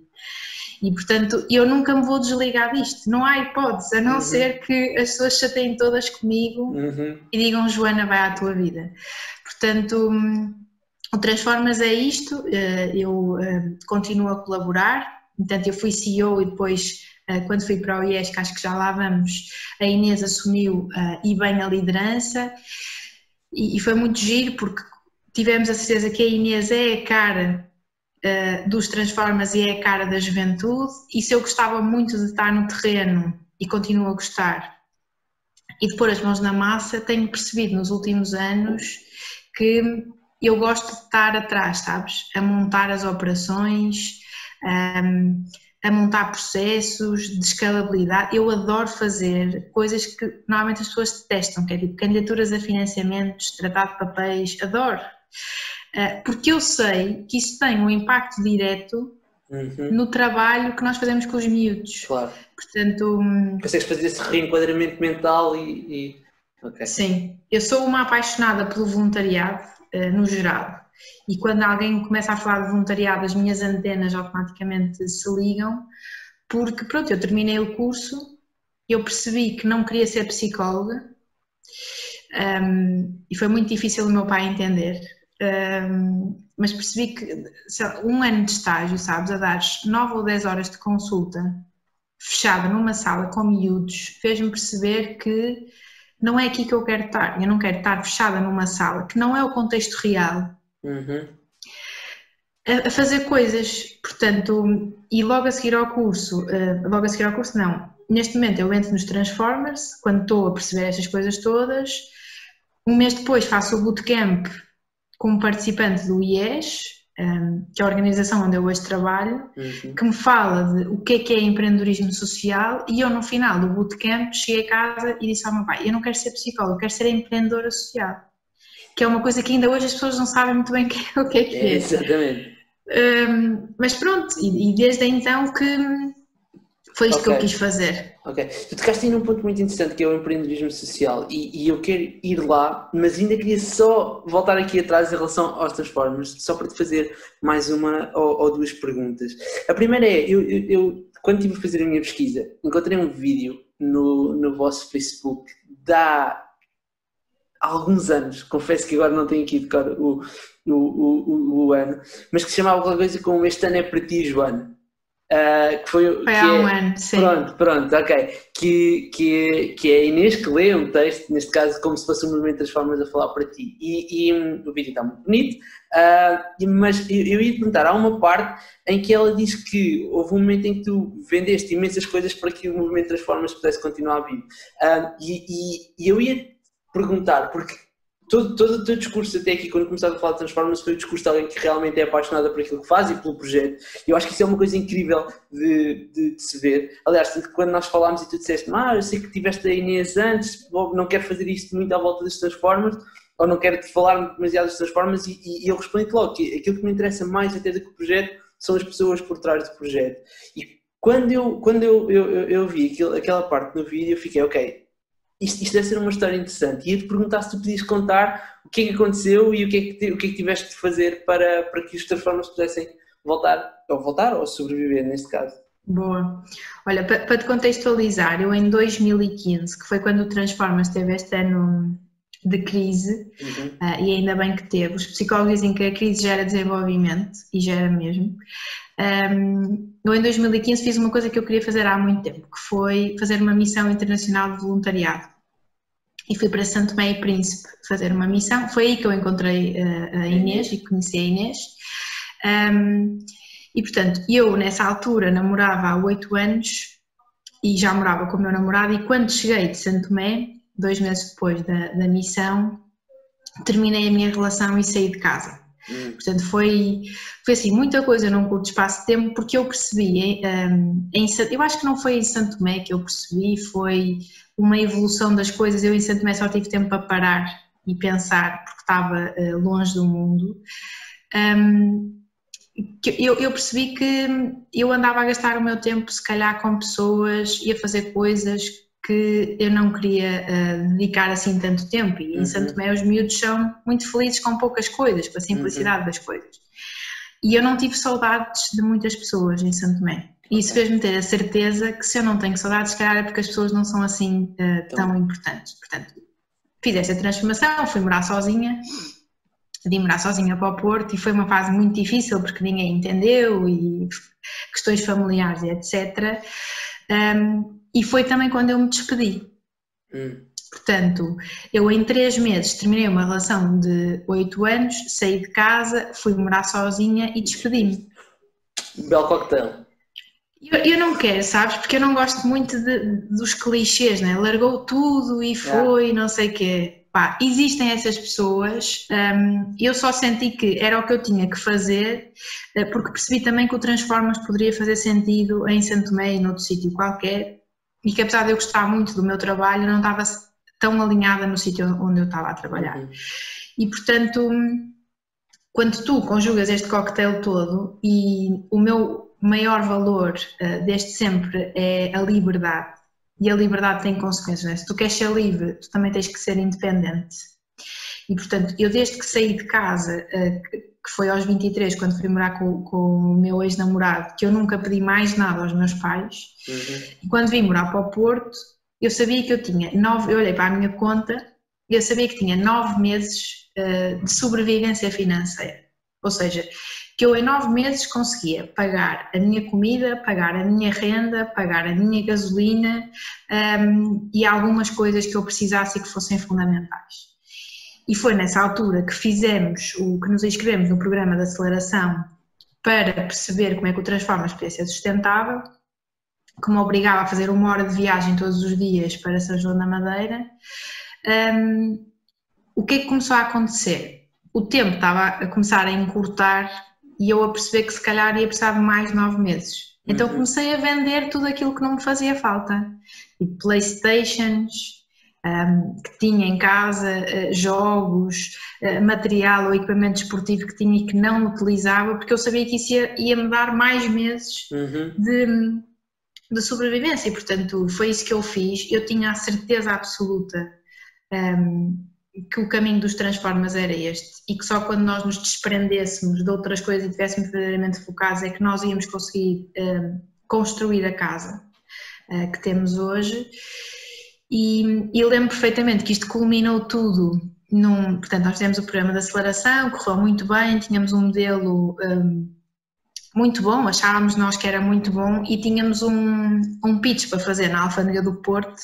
E, portanto, eu nunca me vou desligar disto. Não há hipótese, a não uhum. ser que as pessoas chateiem todas comigo uhum. e digam, Joana, vai à tua vida. Portanto, o Transformas é isto. Eh, eu eh, continuo a colaborar. Portanto, eu fui CEO e depois eh, quando fui para o IES, que acho que já lá vamos, a Inês assumiu uh, e bem a liderança e, e, foi muito giro porque tivemos a certeza que a Inês é a cara uh, dos Transformas e é a cara da juventude se eu gostava muito de estar no terreno e continuo a gostar e de pôr as mãos na massa, tenho percebido nos últimos anos que eu gosto de estar atrás, sabes? A montar as operações, um, a montar processos de escalabilidade. Eu adoro fazer coisas que normalmente as pessoas detestam, que é tipo candidaturas a financiamentos, tratar de papéis, adoro. Eh, porque eu sei que isso tem um impacto direto uhum. no trabalho que nós fazemos com os miúdos. Claro. Portanto. Hum, Consegues fazer esse reenquadramento mental e. e... Okay. Sim, eu sou uma apaixonada pelo voluntariado, eh, no geral. E quando alguém começa a falar de voluntariado, as minhas antenas automaticamente se ligam, porque pronto, eu terminei o curso, eu percebi que não queria ser psicóloga, um, e foi muito difícil o meu pai entender, um, mas percebi que um ano de estágio, sabes, a dar 9 ou 10 horas de consulta, fechada numa sala com miúdos, fez-me perceber que não é aqui que eu quero estar, eu não quero estar fechada numa sala, que não é o contexto real, Uhum. A, a, fazer coisas, portanto, e logo a seguir ao curso, uh, logo a seguir ao curso não, neste momento eu entro nos Transformers, quando estou a perceber estas coisas todas, um mês depois faço o bootcamp como participante do IES, um, ehm, que é a organização onde eu hoje trabalho, uhum. que me fala de o que é que é empreendedorismo social e eu no final do bootcamp cheguei a casa e disse ao meu pai, eu não quero ser psicóloga, eu quero ser empreendedora social que é uma coisa que ainda hoje as pessoas não sabem muito bem o que é que é. é exatamente. Um, mas pronto, e, e, desde então que foi isto okay. que eu quis fazer. Ok, tu tocaste aí num ponto muito interessante que é o empreendedorismo social e, e, eu quero ir lá, mas ainda queria só voltar aqui atrás em relação aos Transformers, só para te fazer mais uma ou, ou duas perguntas. A primeira é, eu, eu, eu, quando estive a fazer a minha pesquisa, encontrei um vídeo no, no vosso Facebook da há alguns anos, confesso que agora não tenho aqui de o, o, o, o, ano, mas que se chamava alguma coisa como Este ano é para ti, Joana. Uh, que foi, foi que há é, um ano, sim. Pronto, pronto, ok. Que, que, que é a Inês que lê um texto, neste caso como se fosse um movimento das formas a falar para ti. E, e um, o vídeo está muito bonito, uh, mas eu, eu ia te perguntar, há uma parte em que ela diz que houve um momento em que tu vendeste imensas coisas para que o movimento das formas pudesse continuar vivo. Uh, e, e, e eu ia perguntar, porque todo, todo o teu discurso até aqui, quando começaste a falar de Transformers, foi o discurso de alguém que realmente é apaixonada por aquilo que faz e pelo projeto. Eu acho que isso é uma coisa incrível de, de, de se ver. Aliás, quando nós falámos e tu disseste, ah, eu sei que tiveste a Inês antes, não quero fazer isto muito à volta das Transformers, ou não quero te falar demasiado das Transformers, e, e, e eu respondi-te logo que aquilo que me interessa mais até do que o projeto são as pessoas por trás do projeto. E quando eu, quando eu, eu, eu, eu vi aquilo, aquela parte no vídeo, eu fiquei, ok, isto, isto deve ser uma história interessante. Ia-te perguntar se tu podias contar o que é que aconteceu e o que é que, o que, é que tiveste de fazer para, para que os Transformers pudessem voltar, ou voltar, ou sobreviver neste caso. Boa. Olha, para, para te contextualizar, eu em 2015, que foi quando o Transformers teve este ano de crise, uhum. uh, e ainda bem que teve, os psicólogos dizem que a crise gera desenvolvimento, e gera mesmo. Um, eu em 2015 fiz uma coisa que eu queria fazer há muito tempo, que foi fazer uma missão internacional de voluntariado. E fui para Santo Tomé e Príncipe fazer uma missão. Foi aí que eu encontrei uh, a Inês e conheci a Inês. Um, e portanto, eu nessa altura namorava há oito anos e já morava com o meu namorado. E quando cheguei de Santo Tomé, dois meses depois da, da missão, terminei a minha relação e saí de casa. Hum. Portanto, foi, foi assim, muita coisa num curto espaço de tempo, porque eu percebi, um, em, eu acho que não foi em Santo Tomé que eu percebi, foi uma evolução das coisas. Eu em Santo Tomé só tive tempo para parar e pensar, porque estava uh, longe do mundo. Um, eu, eu, percebi que eu andava a gastar o meu tempo, se calhar, com pessoas e a fazer coisas que eu não queria uh, dedicar assim tanto tempo. E em uhum. Santo Tomé os miúdos são muito felizes com poucas coisas, com a simplicidade uhum. das coisas. E eu não tive saudades de muitas pessoas em Santo Tomé. E isso fez-me ter a certeza que se eu não tenho saudades, se calhar é porque as pessoas não são assim uh, tão importantes. Portanto, fiz esta transformação, fui morar sozinha, vim morar sozinha para o Porto e foi uma fase muito difícil porque ninguém entendeu e questões familiares e etc. Um, e foi também quando eu me despedi. Hum. Portanto, eu em três meses terminei uma relação de oito anos, saí de casa, fui morar sozinha e despedi-me. Belo coquetel. Eu, eu, não quero, sabes? Porque eu não gosto muito de, dos clichês, né? Largou tudo e foi, não sei o quê. Pá, existem essas pessoas, um, eu só senti que era o que eu tinha que fazer, eh, porque percebi também que o Transformas poderia fazer sentido em Santo e noutro sítio qualquer, e que apesar de eu gostar muito do meu trabalho, não estava tão alinhada no sítio onde eu estava a trabalhar. Uhum. E portanto, quando tu conjugas este coquetel todo e o meu maior valor uh, desde sempre é a liberdade, e a liberdade tem consequências, é? se tu queres ser livre, tu também tens que ser independente. E portanto, eu desde que saí de casa, uh, que foi aos 23, quando fui morar com, com o meu ex-namorado, que eu nunca pedi mais nada aos meus pais, uhum. e quando vim morar para o Porto, eu sabia que eu tinha nove, eu olhei para a minha conta, eu sabia que tinha nove meses uh, de sobrevivência financeira. Ou seja, que eu em nove meses conseguia pagar a minha comida, pagar a minha renda, pagar a minha gasolina um, ehm, e algumas coisas que eu precisasse e que fossem fundamentais. E foi nessa altura que fizemos o que nos inscrevemos no programa de aceleração para perceber como é que o Transformas podia ser sustentável, que me obrigava a fazer uma hora de viagem todos os dias para São João da Madeira. Um, o que é que começou a acontecer? O tempo estava a começar a encurtar e eu a perceber que se calhar ia precisar de mais nove meses. Então uhum. comecei a vender tudo aquilo que não me fazia falta. E Playstations, que tinha em casa, uh, jogos, uh, material ou equipamento esportivo que tinha e que não utilizava, porque eu sabia que isso ia, ia me dar mais meses uhum. de, de sobrevivência e, portanto, foi isso que eu fiz. Eu tinha a certeza absoluta um, que o caminho dos transformas era este e que só quando nós nos desprendêssemos de outras coisas e estivéssemos verdadeiramente focados é que nós íamos conseguir um, construir a casa uh, que temos hoje. E, e lembro perfeitamente que isto culminou tudo num, portanto, nós fizemos o programa de aceleração, correu muito bem, tínhamos um modelo um, muito bom, achávamos nós que era muito bom e tínhamos um, um pitch para fazer na Alfândega do Porto,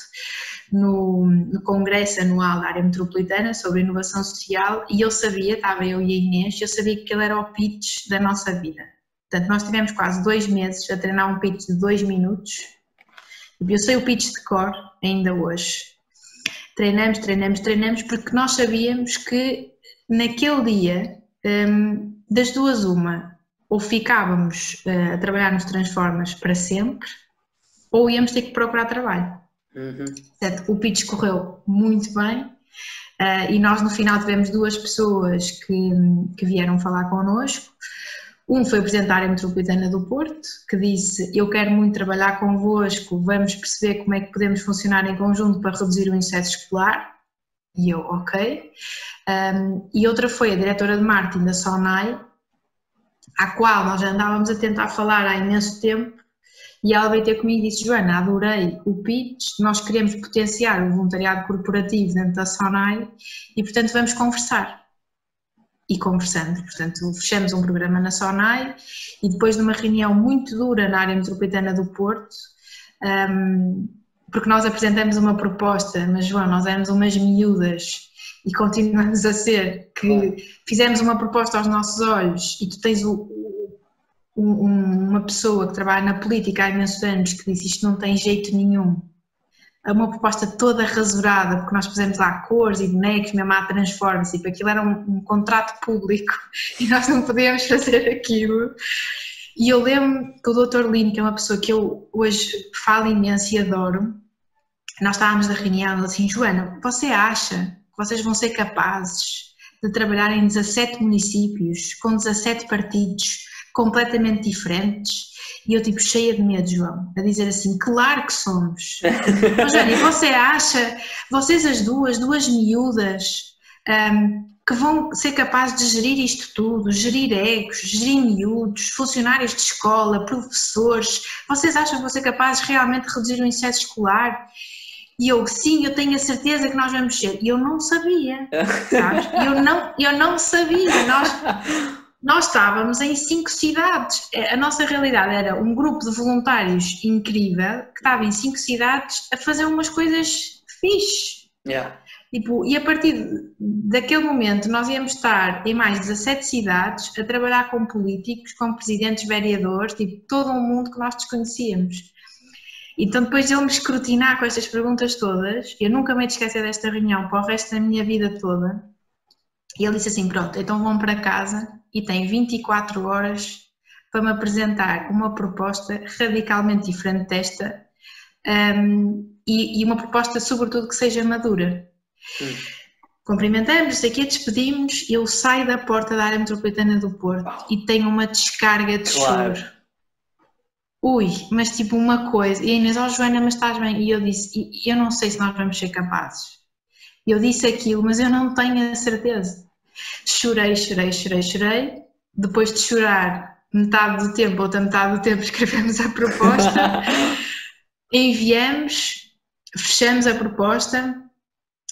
no, no Congresso Anual da Área Metropolitana sobre Inovação Social e eu sabia, estava eu e a Inês, eu sabia que ele era o pitch da nossa vida. Portanto, nós tivemos quase dois meses a treinar um pitch de dois minutos eu sei o pitch de cor ainda hoje. Treinamos, treinamos, treinamos, porque nós sabíamos que naquele dia, um, das duas, uma, ou ficávamos uh, a trabalhar nos Transformas para sempre, ou íamos ter que procurar trabalho. Uhum. Certo? O pitch correu muito bem uh, e nós no final tivemos duas pessoas que, que vieram falar connosco. Um foi o Presidente da Área Metropolitana do Porto, que disse: Eu quero muito trabalhar convosco, vamos perceber como é que podemos funcionar em conjunto para reduzir o insucesso escolar. E eu, ok. Um, e outra foi a diretora de marketing da SONAI, à qual nós já andávamos a tentar falar há imenso tempo, e ela veio ter comigo e disse: Joana, adorei o pitch, nós queremos potenciar o voluntariado corporativo dentro da SONAI e, portanto, vamos conversar e conversando. Portanto, fechamos um programa na SONAI e depois de uma reunião muito dura na área metropolitana do Porto, um, porque nós apresentamos uma proposta, mas João, nós éramos umas miúdas e continuamos a ser, que fizemos uma proposta aos nossos olhos e tu tens o, o, uma pessoa que trabalha na política há imensos anos que disse isto não tem jeito nenhum uma proposta toda rasurada, porque nós pusemos lá cores e bonecos, mesmo à transforma-se, tipo, aquilo era um, um, contrato público e nós não podíamos fazer aquilo. E eu lembro que o Dr. Lino, que é uma pessoa que eu hoje falo imenso e adoro, nós estávamos na reunião assim, Joana, você acha que vocês vão ser capazes de trabalhar em 17 municípios, com 17 partidos, completamente diferentes. E eu, tipo, cheia de medo, João, a dizer assim: claro que somos. Rogério, você acha, vocês as duas, duas miúdas, um, que vão ser capazes de gerir isto tudo, gerir egos, gerir miúdos, funcionários de escola, professores, vocês acham que vão ser capazes realmente de reduzir o insucesso escolar? E eu, sim, eu tenho a certeza que nós vamos ser. E eu não sabia, sabes? Eu não, eu não sabia. Nós, nós estávamos em cinco cidades. A nossa realidade era um grupo de voluntários incrível que estava em cinco cidades a fazer umas coisas fixe. Yeah. Tipo, e a partir daquele momento nós íamos estar em mais 17 cidades a trabalhar com políticos, com presidentes, vereadores, tipo, todo um mundo que nós desconhecíamos. Então depois de ele me escrutinar com estas perguntas todas, eu nunca me esquecer desta reunião para o resto da minha vida toda, e ele disse assim, pronto, então vão para casa e têm 24 horas para me apresentar uma proposta radicalmente diferente desta um, e, e uma proposta sobretudo que seja madura. Hum. Cumprimentamos, sei que despedimos, eu saio da porta da área metropolitana do Porto e tenho uma descarga de claro. choro. Ui, mas tipo uma coisa, e a Inês, oh Joana, mas estás bem? E eu disse, eu não sei se nós vamos ser capazes. Eu disse aquilo, mas eu não tenho a certeza. Chorei, chorei, chorei, chorei. Depois de chorar metade do tempo, outra metade do tempo, escrevemos a proposta, enviamos, fechamos a proposta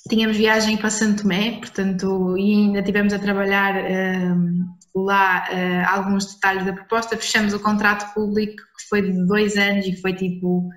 tínhamos viagem para Santo Tomé, portanto, e ainda tivemos a trabalhar um, lá uh, alguns detalhes da proposta. Fechamos o contrato público que foi de dois anos e foi tipo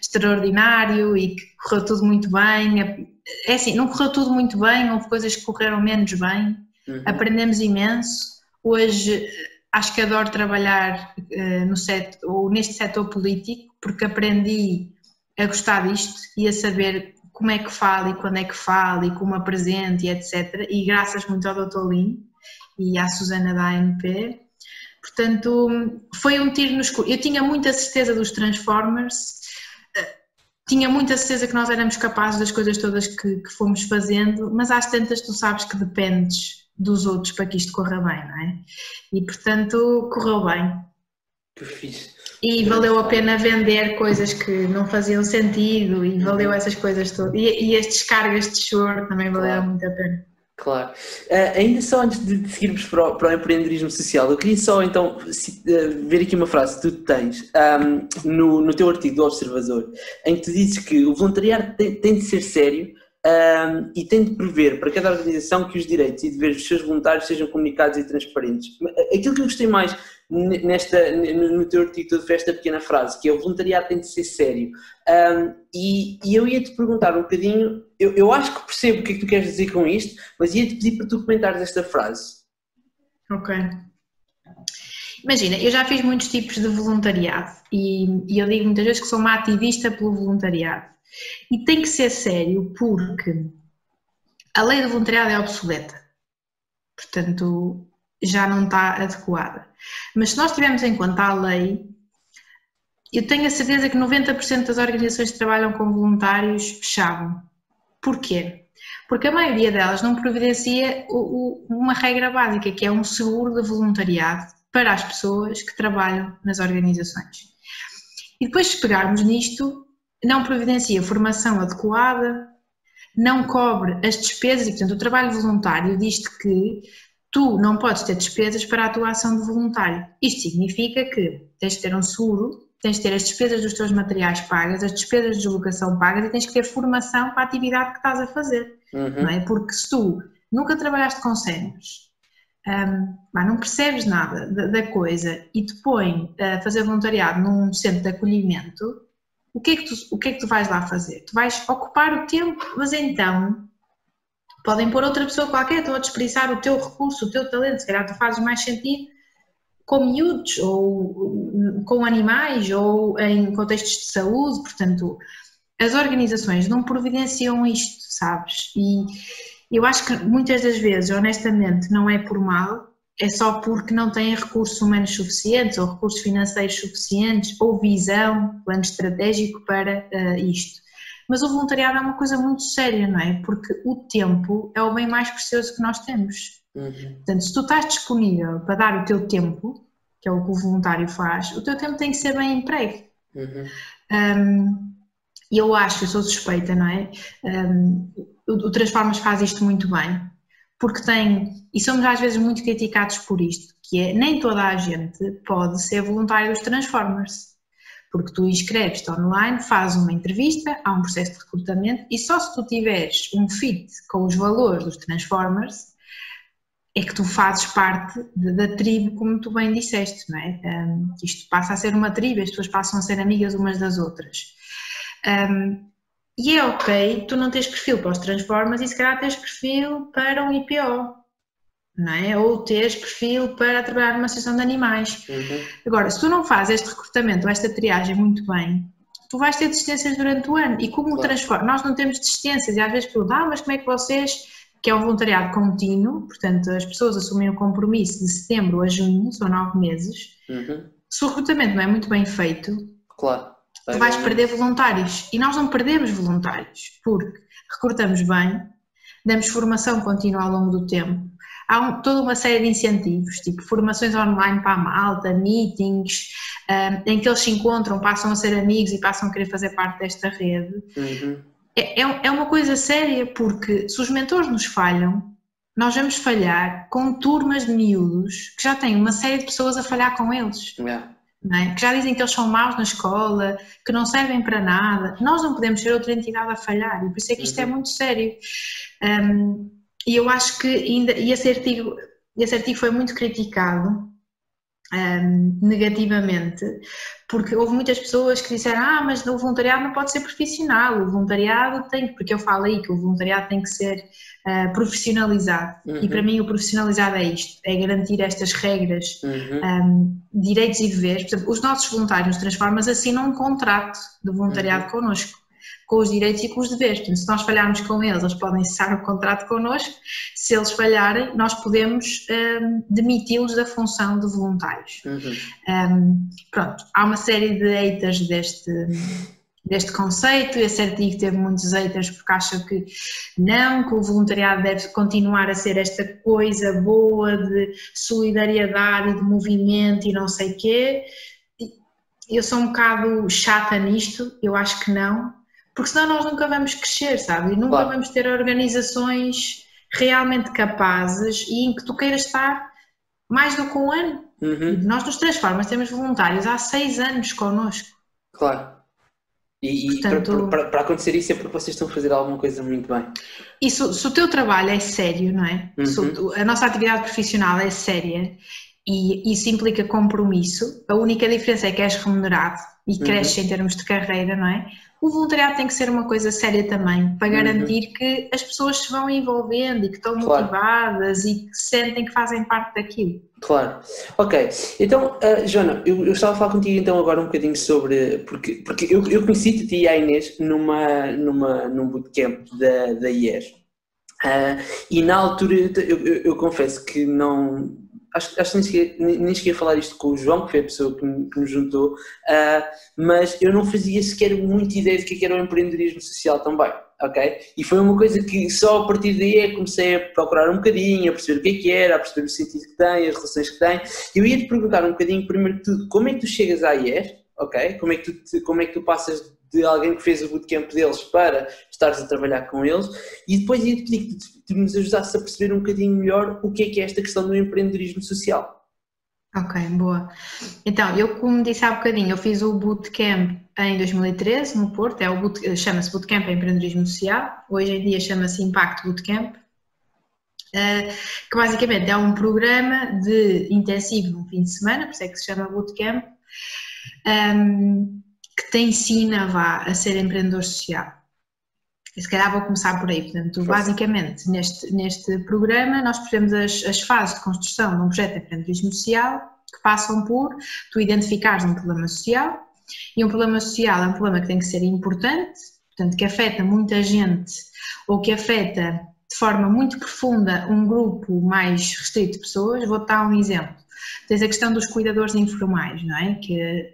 extraordinário e que correu tudo muito bem. É assim, não correu tudo muito bem, houve coisas que correram menos bem, uhum. aprendemos imenso. Hoje acho que adoro trabalhar uh, no setor, ou neste setor político porque aprendi a gostar disto e a saber como é que fala e quando é que fala e como apresenta e etc. E graças muito ao Dr. Lin e à Susana da ANP. Portanto, foi um tiro no escuro. Eu tinha muita certeza dos Transformers, eh, tinha muita certeza que nós éramos capazes das coisas todas que, que fomos fazendo, mas às tantas tu sabes que dependes dos outros para que isto corra bem, não é? E portanto, correu bem. Que fixe. E valeu a pena vender coisas que não faziam sentido e valeu essas coisas todas. E, e as descargas de choro também valeram claro. muito a pena. Claro. Uh, ainda só antes de seguirmos para o, para o, empreendedorismo social, eu queria só então uh, ver aqui uma frase que tu tens um, no, no teu artigo do Observador, em que tu dizes que o voluntariado tem, tem de ser sério um, e tem de prever para cada organização que os direitos e deveres dos seus voluntários sejam comunicados e transparentes. Aquilo que eu gostei mais nesta, no teu artigo todo foi esta pequena frase, que é o voluntariado tem de ser sério. Um, e, e, eu ia-te perguntar um bocadinho, eu, eu acho que percebo o que é que tu queres dizer com isto, mas ia-te pedir para tu comentares esta frase. Ok. Imagina, eu já fiz muitos tipos de voluntariado e, e eu digo muitas vezes que sou uma ativista pelo voluntariado. E tem que ser sério porque a lei do voluntariado é obsoleta. Portanto, já não está adequada. Mas se nós tivermos em conta a lei, eu tenho a certeza que 90% das organizações que trabalham com voluntários fechavam. Porquê? Porque a maioria delas não providencia uma regra básica, que é um seguro de voluntariado para as pessoas que trabalham nas organizações. E depois, se pegarmos nisto, não providencia formação adequada, não cobre as despesas, e portanto o trabalho voluntário diz que tu não podes ter despesas para a tua ação de voluntário. Isto significa que tens de ter um seguro, tens de ter as despesas dos teus materiais pagas, as despesas de deslocação pagas e tens que ter formação para a atividade que estás a fazer, uhum. não é? Porque se tu nunca trabalhaste com séniores, um, não percebes nada da, da, coisa e te põe a fazer voluntariado num centro de acolhimento, o que, é que tu, o que é que tu vais lá fazer? Tu vais ocupar o tempo, mas então podem pôr outra pessoa qualquer, estão a desperdiçar o teu recurso, o teu talento, se calhar tu fazes mais sentido com miúdos ou com animais ou em contextos de saúde, portanto as organizações não providenciam isto, sabes? E eu acho que muitas das vezes, honestamente, não é por mal, é só porque não têm recursos humanos suficientes ou recursos financeiros suficientes ou visão, plano estratégico para uh, isto. Mas o voluntariado é uma coisa muito séria, não é? Porque o tempo é o bem mais precioso que nós temos. Uhum. Portanto, se tu estás disponível para dar o teu tempo, que é o que o voluntário faz, o teu tempo tem que ser bem emprego. Uhum. Um, e eu acho, eu sou suspeita, não é? Um, o, o Transformas faz isto muito bem, porque tem, e somos às vezes muito criticados por isto, que é nem toda a gente pode ser voluntário dos Transformers. Porque tu inscreves-te online, fazes uma entrevista, há um processo de recrutamento e só se tu tiveres um fit com os valores dos Transformers é que tu fazes parte da tribo, como tu bem disseste, não é? Um, isto passa a ser uma tribo, as pessoas passam a ser amigas umas das outras. Um, e é ok tu não tens perfil para os Transformers e se calhar tens perfil para um IPO, não é? Ou tens perfil para trabalhar numa associação de animais. Uhum. Agora, se tu não fazes este recrutamento ou esta triagem muito bem, tu vais ter desistências durante o ano. E como Claro. transforma, nós não temos desistências e às vezes perguntam, ah, mas como é que vocês, que é um voluntariado contínuo, portanto as pessoas assumem o compromisso de setembro a junho, são nove meses, Uhum. se o recrutamento não é muito bem feito, Claro. Tu vais perder voluntários. E nós não perdemos voluntários, porque recrutamos bem, damos formação contínua ao longo do tempo. Há um- toda uma série de incentivos, tipo formações online para a malta, meetings, ah, em que eles se encontram, passam a ser amigos e passam a querer fazer parte desta rede. Uhum. É, é- é uma coisa séria, porque se os mentores nos falham, nós vamos falhar com turmas de miúdos que já têm uma série de pessoas a falhar com eles Yeah. É? que já dizem que eles são maus na escola, que não servem para nada. Nós não podemos ser outra entidade a falhar, e por isso é que isto é Uhum. muito sério. Um, e eu acho que ainda, e esse artigo, esse artigo foi muito criticado um, negativamente, porque houve muitas pessoas que disseram: Ah, mas o voluntariado não pode ser profissional, o voluntariado tem, porque eu falo aí que o voluntariado tem que ser ah, profissionalizado. E Uhum. para mim, o profissionalizado é isto: é garantir estas regras Uhum. um, direitos e deveres. Por exemplo, os nossos voluntários Transformas assinam um contrato de voluntariado connosco, com os direitos e com os deveres. Portanto, se nós falharmos com eles, eles podem cessar o contrato connosco. Se eles falharem, nós podemos um, demiti-los da função de voluntários. Uhum. Um, pronto, há uma série de haters deste, deste conceito. Esse artigo teve muitos haters porque acha que não, que o voluntariado deve continuar a ser esta coisa boa de solidariedade e de movimento e não sei quê. Eu sou um bocado chata nisto, eu acho que não, porque senão nós nunca vamos crescer, sabe? E nunca Claro. vamos ter organizações realmente capazes e em que tu queiras estar mais do que um ano. Uhum. Nós nos Transformas temos voluntários há seis anos connosco. Claro. E, e Portanto- para, para- para acontecer isso é porque vocês estão a fazer alguma coisa muito bem. E se, se o teu trabalho é sério, não é? Uhum. Se a nossa atividade profissional é séria e isso implica compromisso, a única diferença é que és remunerado e Uhum. cresces em termos de carreira, não é? O voluntariado tem que ser uma coisa séria também, para Uhum. garantir que as pessoas se vão envolvendo e que estão Claro. motivadas e que sentem que fazem parte daquilo. Claro. Ok. Então, ah, Joana, eu, eu estava a falar contigo então agora um bocadinho sobre. Porque, porque eu, eu conheci-te e a Inês numa, numa, num bootcamp da, da IES. Ah, e na altura eu, eu, eu confesso que não. Acho, acho que nem cheguei, nem, a falar isto com o João, que foi a pessoa que, me- que nos juntou, ah, mas eu não fazia sequer muita ideia de que é que era o empreendedorismo social também, ok? E foi uma coisa que só a partir daí é comecei a procurar um bocadinho, a perceber o que é que era, a perceber o sentido que tem, as relações que tem. Eu ia te perguntar um bocadinho, primeiro de tudo, como é que tu chegas à IES, ok? Como é que tu, como é que tu passas de alguém que fez o bootcamp deles para estares a trabalhar com eles. E depois ia-te pedir que tu- nos ajudasses a perceber um bocadinho melhor o que é que é esta questão do empreendedorismo social. Ok, boa. Então, eu como disse há bocadinho, eu fiz o bootcamp em 2013 no Porto, é boot- chama-se Bootcamp em Empreendedorismo Social, hoje em dia chama-se Impacto Bootcamp, eh, que basicamente é um programa de intensivo num fim de semana, por isso é que se chama Bootcamp, ehm, que te ensina vá, a ser empreendedor social. Se calhar vou começar por aí. Portanto, basicamente, neste, neste programa, nós percebemos as, as fases de construção de um projeto de empreendedorismo social que passam por tu identificares um problema social, e um problema social é um problema que tem que ser importante, portanto, que afeta muita gente ou que afeta de forma muito profunda um grupo mais restrito de pessoas. Vou dar um exemplo. Tens a questão dos cuidadores informais, não é? Que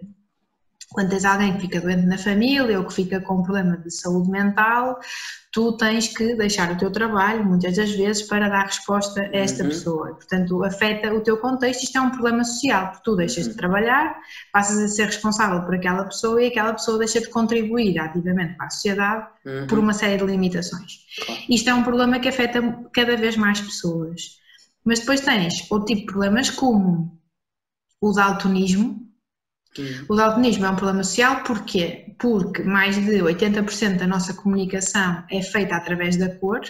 quando tens alguém que fica doente na família ou que fica com um problema de saúde mental, tu tens que deixar o teu trabalho, muitas das vezes, para dar resposta a esta uhum. pessoa. Portanto, afeta o teu contexto, isto é um problema social, porque tu deixas uhum. de trabalhar, passas a ser responsável por aquela pessoa e aquela pessoa deixa de contribuir ativamente para a sociedade uhum. por uma série de limitações. Isto é um problema que afeta cada vez mais pessoas. Mas depois tens outro tipo de problemas como o daltonismo, o daltonismo é um problema social porquê? Porque mais de 80% da nossa comunicação é feita através da cor,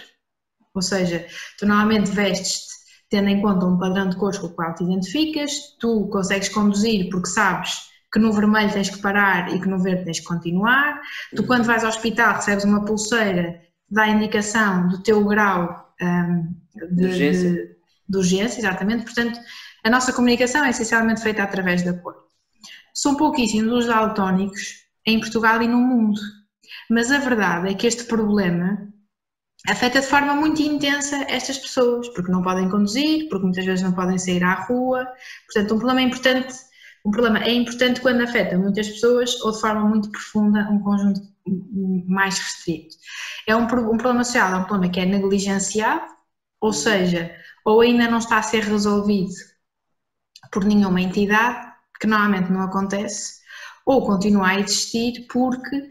ou seja, tu normalmente vestes-te tendo em conta um padrão de cores com o qual te identificas, tu consegues conduzir porque sabes que no vermelho tens que parar e que no verde tens que continuar, tu quando vais ao hospital recebes uma pulseira que dá a indicação do teu grau um, de, urgência. De, de urgência, exatamente, portanto a nossa comunicação é essencialmente feita através da cor. São pouquíssimos os daltónicos em Portugal e no mundo. Mas a verdade é que este problema afeta de forma muito intensa estas pessoas, porque não podem conduzir, porque muitas vezes não podem sair à rua. Portanto, um problema importante, um problema é importante quando afeta muitas pessoas ou de forma muito profunda um conjunto mais restrito. É um, um problema social, é um problema que é negligenciado, ou seja, ou ainda não está a ser resolvido por nenhuma entidade, que normalmente não acontece, ou continua a existir porque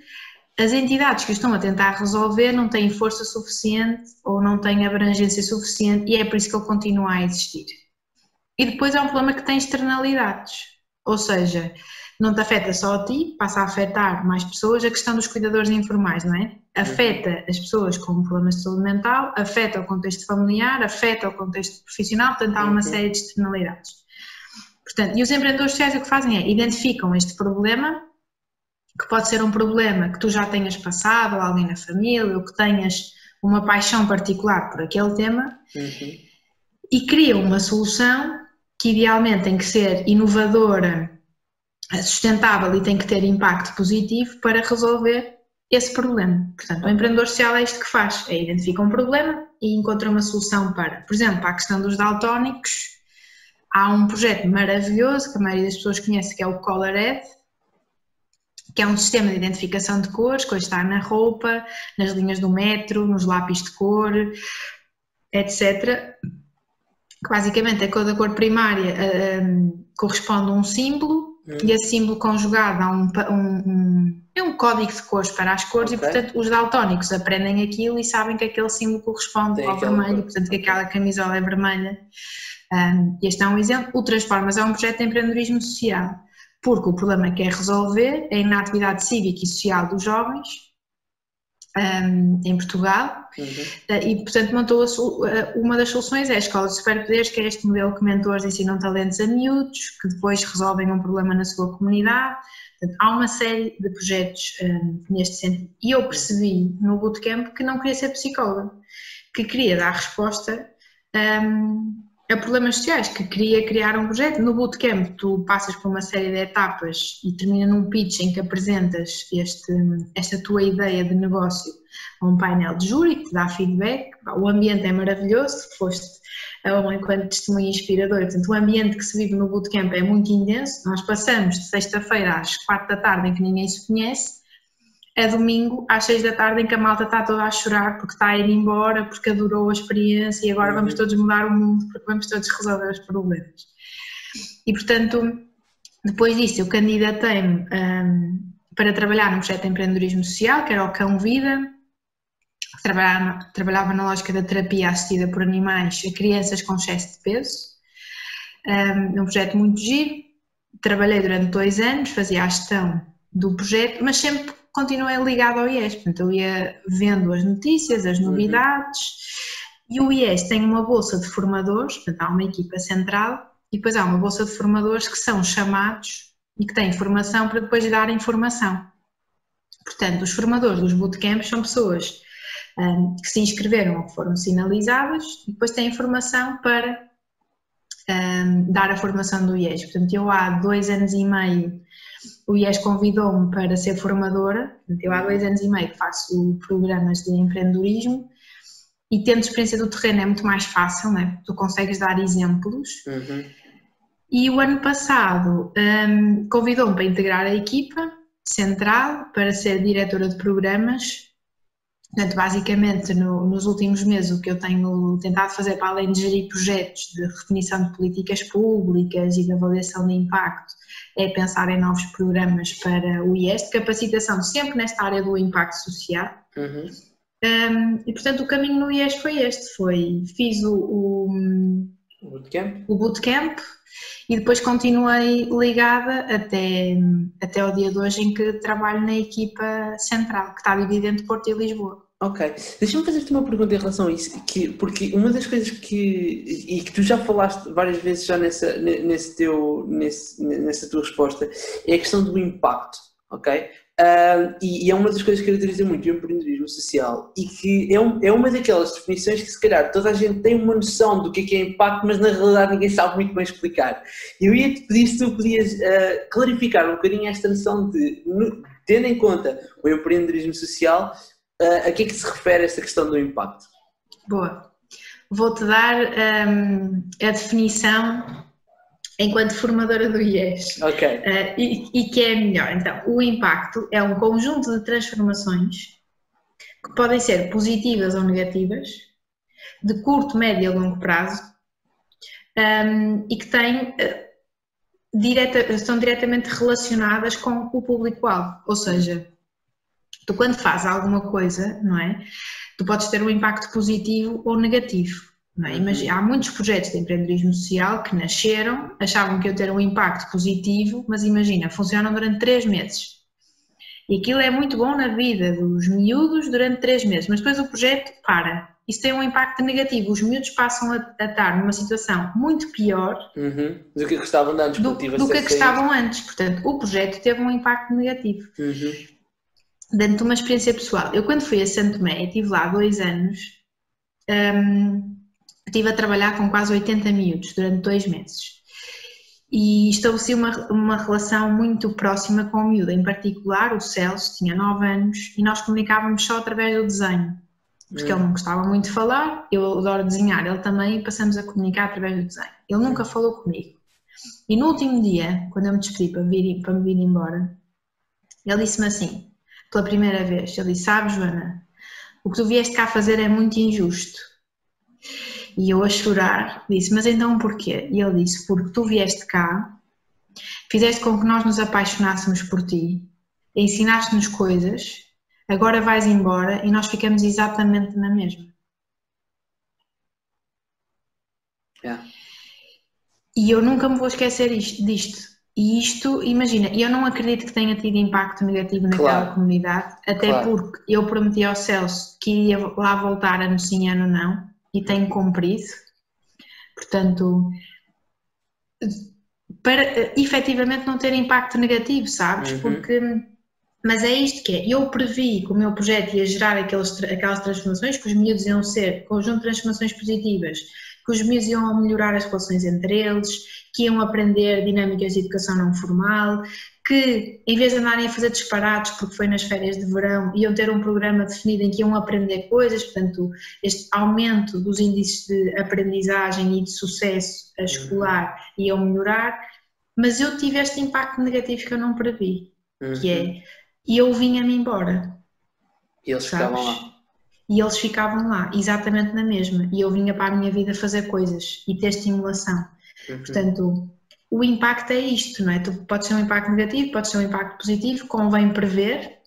as entidades que estão a tentar resolver não têm força suficiente ou não têm abrangência suficiente e é por isso que ele continua a existir. E depois é um problema que tem externalidades, ou seja, não te afeta só a ti, passa a afetar mais pessoas, a questão dos cuidadores informais, não é? Afeta as pessoas com problemas de saúde mental, afeta o contexto familiar, afeta o contexto profissional, portanto há uma série de externalidades. Portanto, e os empreendedores sociais o que fazem é identificam este problema, que pode ser um problema que tu já tenhas passado, ou alguém na família, ou que tenhas uma paixão particular por aquele tema, uhum. e criam uma solução que idealmente tem que ser inovadora, sustentável e tem que ter impacto positivo para resolver esse problema. Portanto, o empreendedor social é isto que faz, é identifica um problema e encontra uma solução para, por exemplo, para a questão dos daltónicos, há um projeto maravilhoso que a maioria das pessoas conhece, que é o Colored, que é um sistema de identificação de cores, que está na roupa, nas linhas do metro, nos lápis de cor, etc. Que basicamente a cor da cor primária um, corresponde a um símbolo hum. e esse símbolo conjugado a um, um, um, é um código de cores para as cores okay. e portanto os daltónicos aprendem aquilo e sabem que aquele símbolo corresponde Tem ao vermelho, portanto que aquela camisola é vermelha um, este é um exemplo. O Transformas é um projeto de empreendedorismo social, porque o problema que é resolver é na atividade cívica e social dos jovens um, em Portugal uhum. uh, e, portanto, montou a, uh, uma das soluções é a Escola de Superpoderes, que é este modelo que mentores ensinam talentos a miúdos, que depois resolvem um problema na sua comunidade. Portanto, há uma série de projetos um, neste sentido. E eu percebi no bootcamp que não queria ser psicóloga, que queria dar resposta um, a problemas sociais, que queria criar um projeto. No bootcamp tu passas por uma série de etapas e termina num pitch em que apresentas este, esta tua ideia de negócio a um painel de júri que te dá feedback. O ambiente é maravilhoso, foste um enquanto testemunha inspirador. Portanto, o ambiente que se vive no bootcamp é muito intenso. Nós passamos de sexta-feira às quatro da tarde em que ninguém se conhece é domingo às seis da tarde em que a malta está toda a chorar porque está a ir embora, porque adorou a experiência e agora vamos uhum. todos mudar o mundo, porque vamos todos resolver os problemas. E portanto, depois disso eu candidatei-me um, para trabalhar num projeto de empreendedorismo social, que era o Cão Vida, trabalhava, trabalhava na lógica da terapia assistida por animais a crianças com excesso de peso, um, um projeto muito giro, trabalhei durante dois anos, fazia a gestão do projeto, mas sempre continuei ligado ao IES, portanto eu ia vendo as notícias, as uhum. novidades, uhum. e o IES tem uma bolsa de formadores, portanto há uma equipa central, e depois há uma bolsa de formadores que são chamados e que têm formação para depois dar informação. Portanto, os formadores dos bootcamps são pessoas um, que se inscreveram ou que foram sinalizadas e depois têm formação para um, dar a formação do IES. Portanto, eu há dois anos e meio o IES convidou-me para ser formadora, eu há dois anos e meio que faço programas de empreendedorismo e tendo experiência do terreno é muito mais fácil, né? tu consegues dar exemplos. Uhum. E o ano passado um, convidou-me para integrar a equipa central para ser diretora de programas. Portanto, basicamente, no, nos últimos meses, o que eu tenho tentado fazer, para além de gerir projetos de definição de políticas públicas e de avaliação de impacto, é pensar em novos programas para o IES, de capacitação sempre nesta área do impacto social. Uhum. Um, e portanto o caminho no IES foi este, foi, fiz o, o, o bootcamp. o bootcamp e depois continuei ligada até, até o dia de hoje em que trabalho na equipa central, que está dividida entre Porto e Lisboa. Ok, deixa-me fazer-te uma pergunta em relação a isso, que, porque uma das coisas que, e que tu já falaste várias vezes já nessa, nesse teu, nesse, nessa tua resposta, é a questão do impacto, ok? Uh, e, e, é uma das coisas que caracteriza muito o empreendedorismo social e que é, um, é, uma daquelas definições que se calhar toda a gente tem uma noção do que é, que é impacto, mas na realidade ninguém sabe muito bem explicar. Eu ia-te pedir se tu podias uh, clarificar um bocadinho esta noção de, no, tendo em conta o empreendedorismo social, uh, a que é que se refere esta questão do impacto? Boa. Vou-te dar um, a definição enquanto formadora do IES. Uh, e, e, que é melhor. Então, o impacto é um conjunto de transformações que podem ser positivas ou negativas, de curto, médio e longo prazo, um, ehm, e que têm, uh, direta, estão diretamente relacionadas com o público-alvo. Ou seja, tu quando fazes alguma coisa, não é? Tu podes ter um impacto positivo ou negativo. É? Imagina, há muitos projetos de empreendedorismo social que nasceram, achavam que iam ter um impacto positivo, mas imagina, funcionam durante três meses. E aquilo é muito bom na vida dos miúdos durante três meses, mas depois o projeto para. Isso tem um impacto negativo. Os miúdos passam a, a estar numa situação muito pior uhum. do que estavam antes. Do, do que, que estavam antes. Portanto, o projeto teve um impacto negativo. Uhum. Dando-te uma experiência pessoal. Eu, quando fui a Santo Tomé, estive lá dois anos. Um, estive a trabalhar com quase 80 miúdos durante dois meses e estabeleci uma, uma relação muito próxima com o miúdo, em particular o Celso tinha 9 anos e nós comunicávamos só através do desenho, porque ele não gostava muito de falar, eu adoro desenhar, ele também, e passamos a comunicar através do desenho. Ele nunca falou comigo. E no último dia, quando eu me despedi para, vir, para me vir embora, ele disse-me assim, pela primeira vez, ele disse, sabes Joana, o que tu vieste cá fazer é muito injusto e eu a chorar disse: Mas então porquê? E ele disse: Porque tu vieste cá, fizeste com que nós nos apaixonássemos por ti, ensinaste-nos coisas, agora vais embora e nós ficamos exatamente na mesma. Yeah. E eu nunca me vou esquecer isto, disto. E isto, imagina, eu não acredito que tenha tido impacto negativo naquela claro. comunidade, até claro. porque eu prometi ao Celso que iria lá voltar ano sim, ano não e tenho cumprido. Portanto, para efetivamente não ter impacto negativo, sabes? Uhum. Porque, mas é isto que é, eu previ que o meu projeto ia gerar aqueles, aquelas transformações, que os miúdos iam ser conjunto de transformações positivas, que os miúdos iam melhorar as relações entre eles, que iam aprender dinâmicas de educação não formal, que em vez de andarem a fazer disparates porque foi nas férias de verão, iam ter um programa definido em que iam aprender coisas, portanto, este aumento dos índices de aprendizagem e de sucesso escolar uhum. iam melhorar, mas eu tive este impacto negativo que eu não previ, uhum. que é, uhum. e eu vinha-me embora. E eles sabes? ficavam lá. E eles ficavam lá, exatamente na mesma, e eu vinha para a minha vida fazer coisas e ter estimulação. Uhum. Portanto, o impacto é isto, não é? Tu pode ser um impacto negativo, pode ser um impacto positivo, convém prever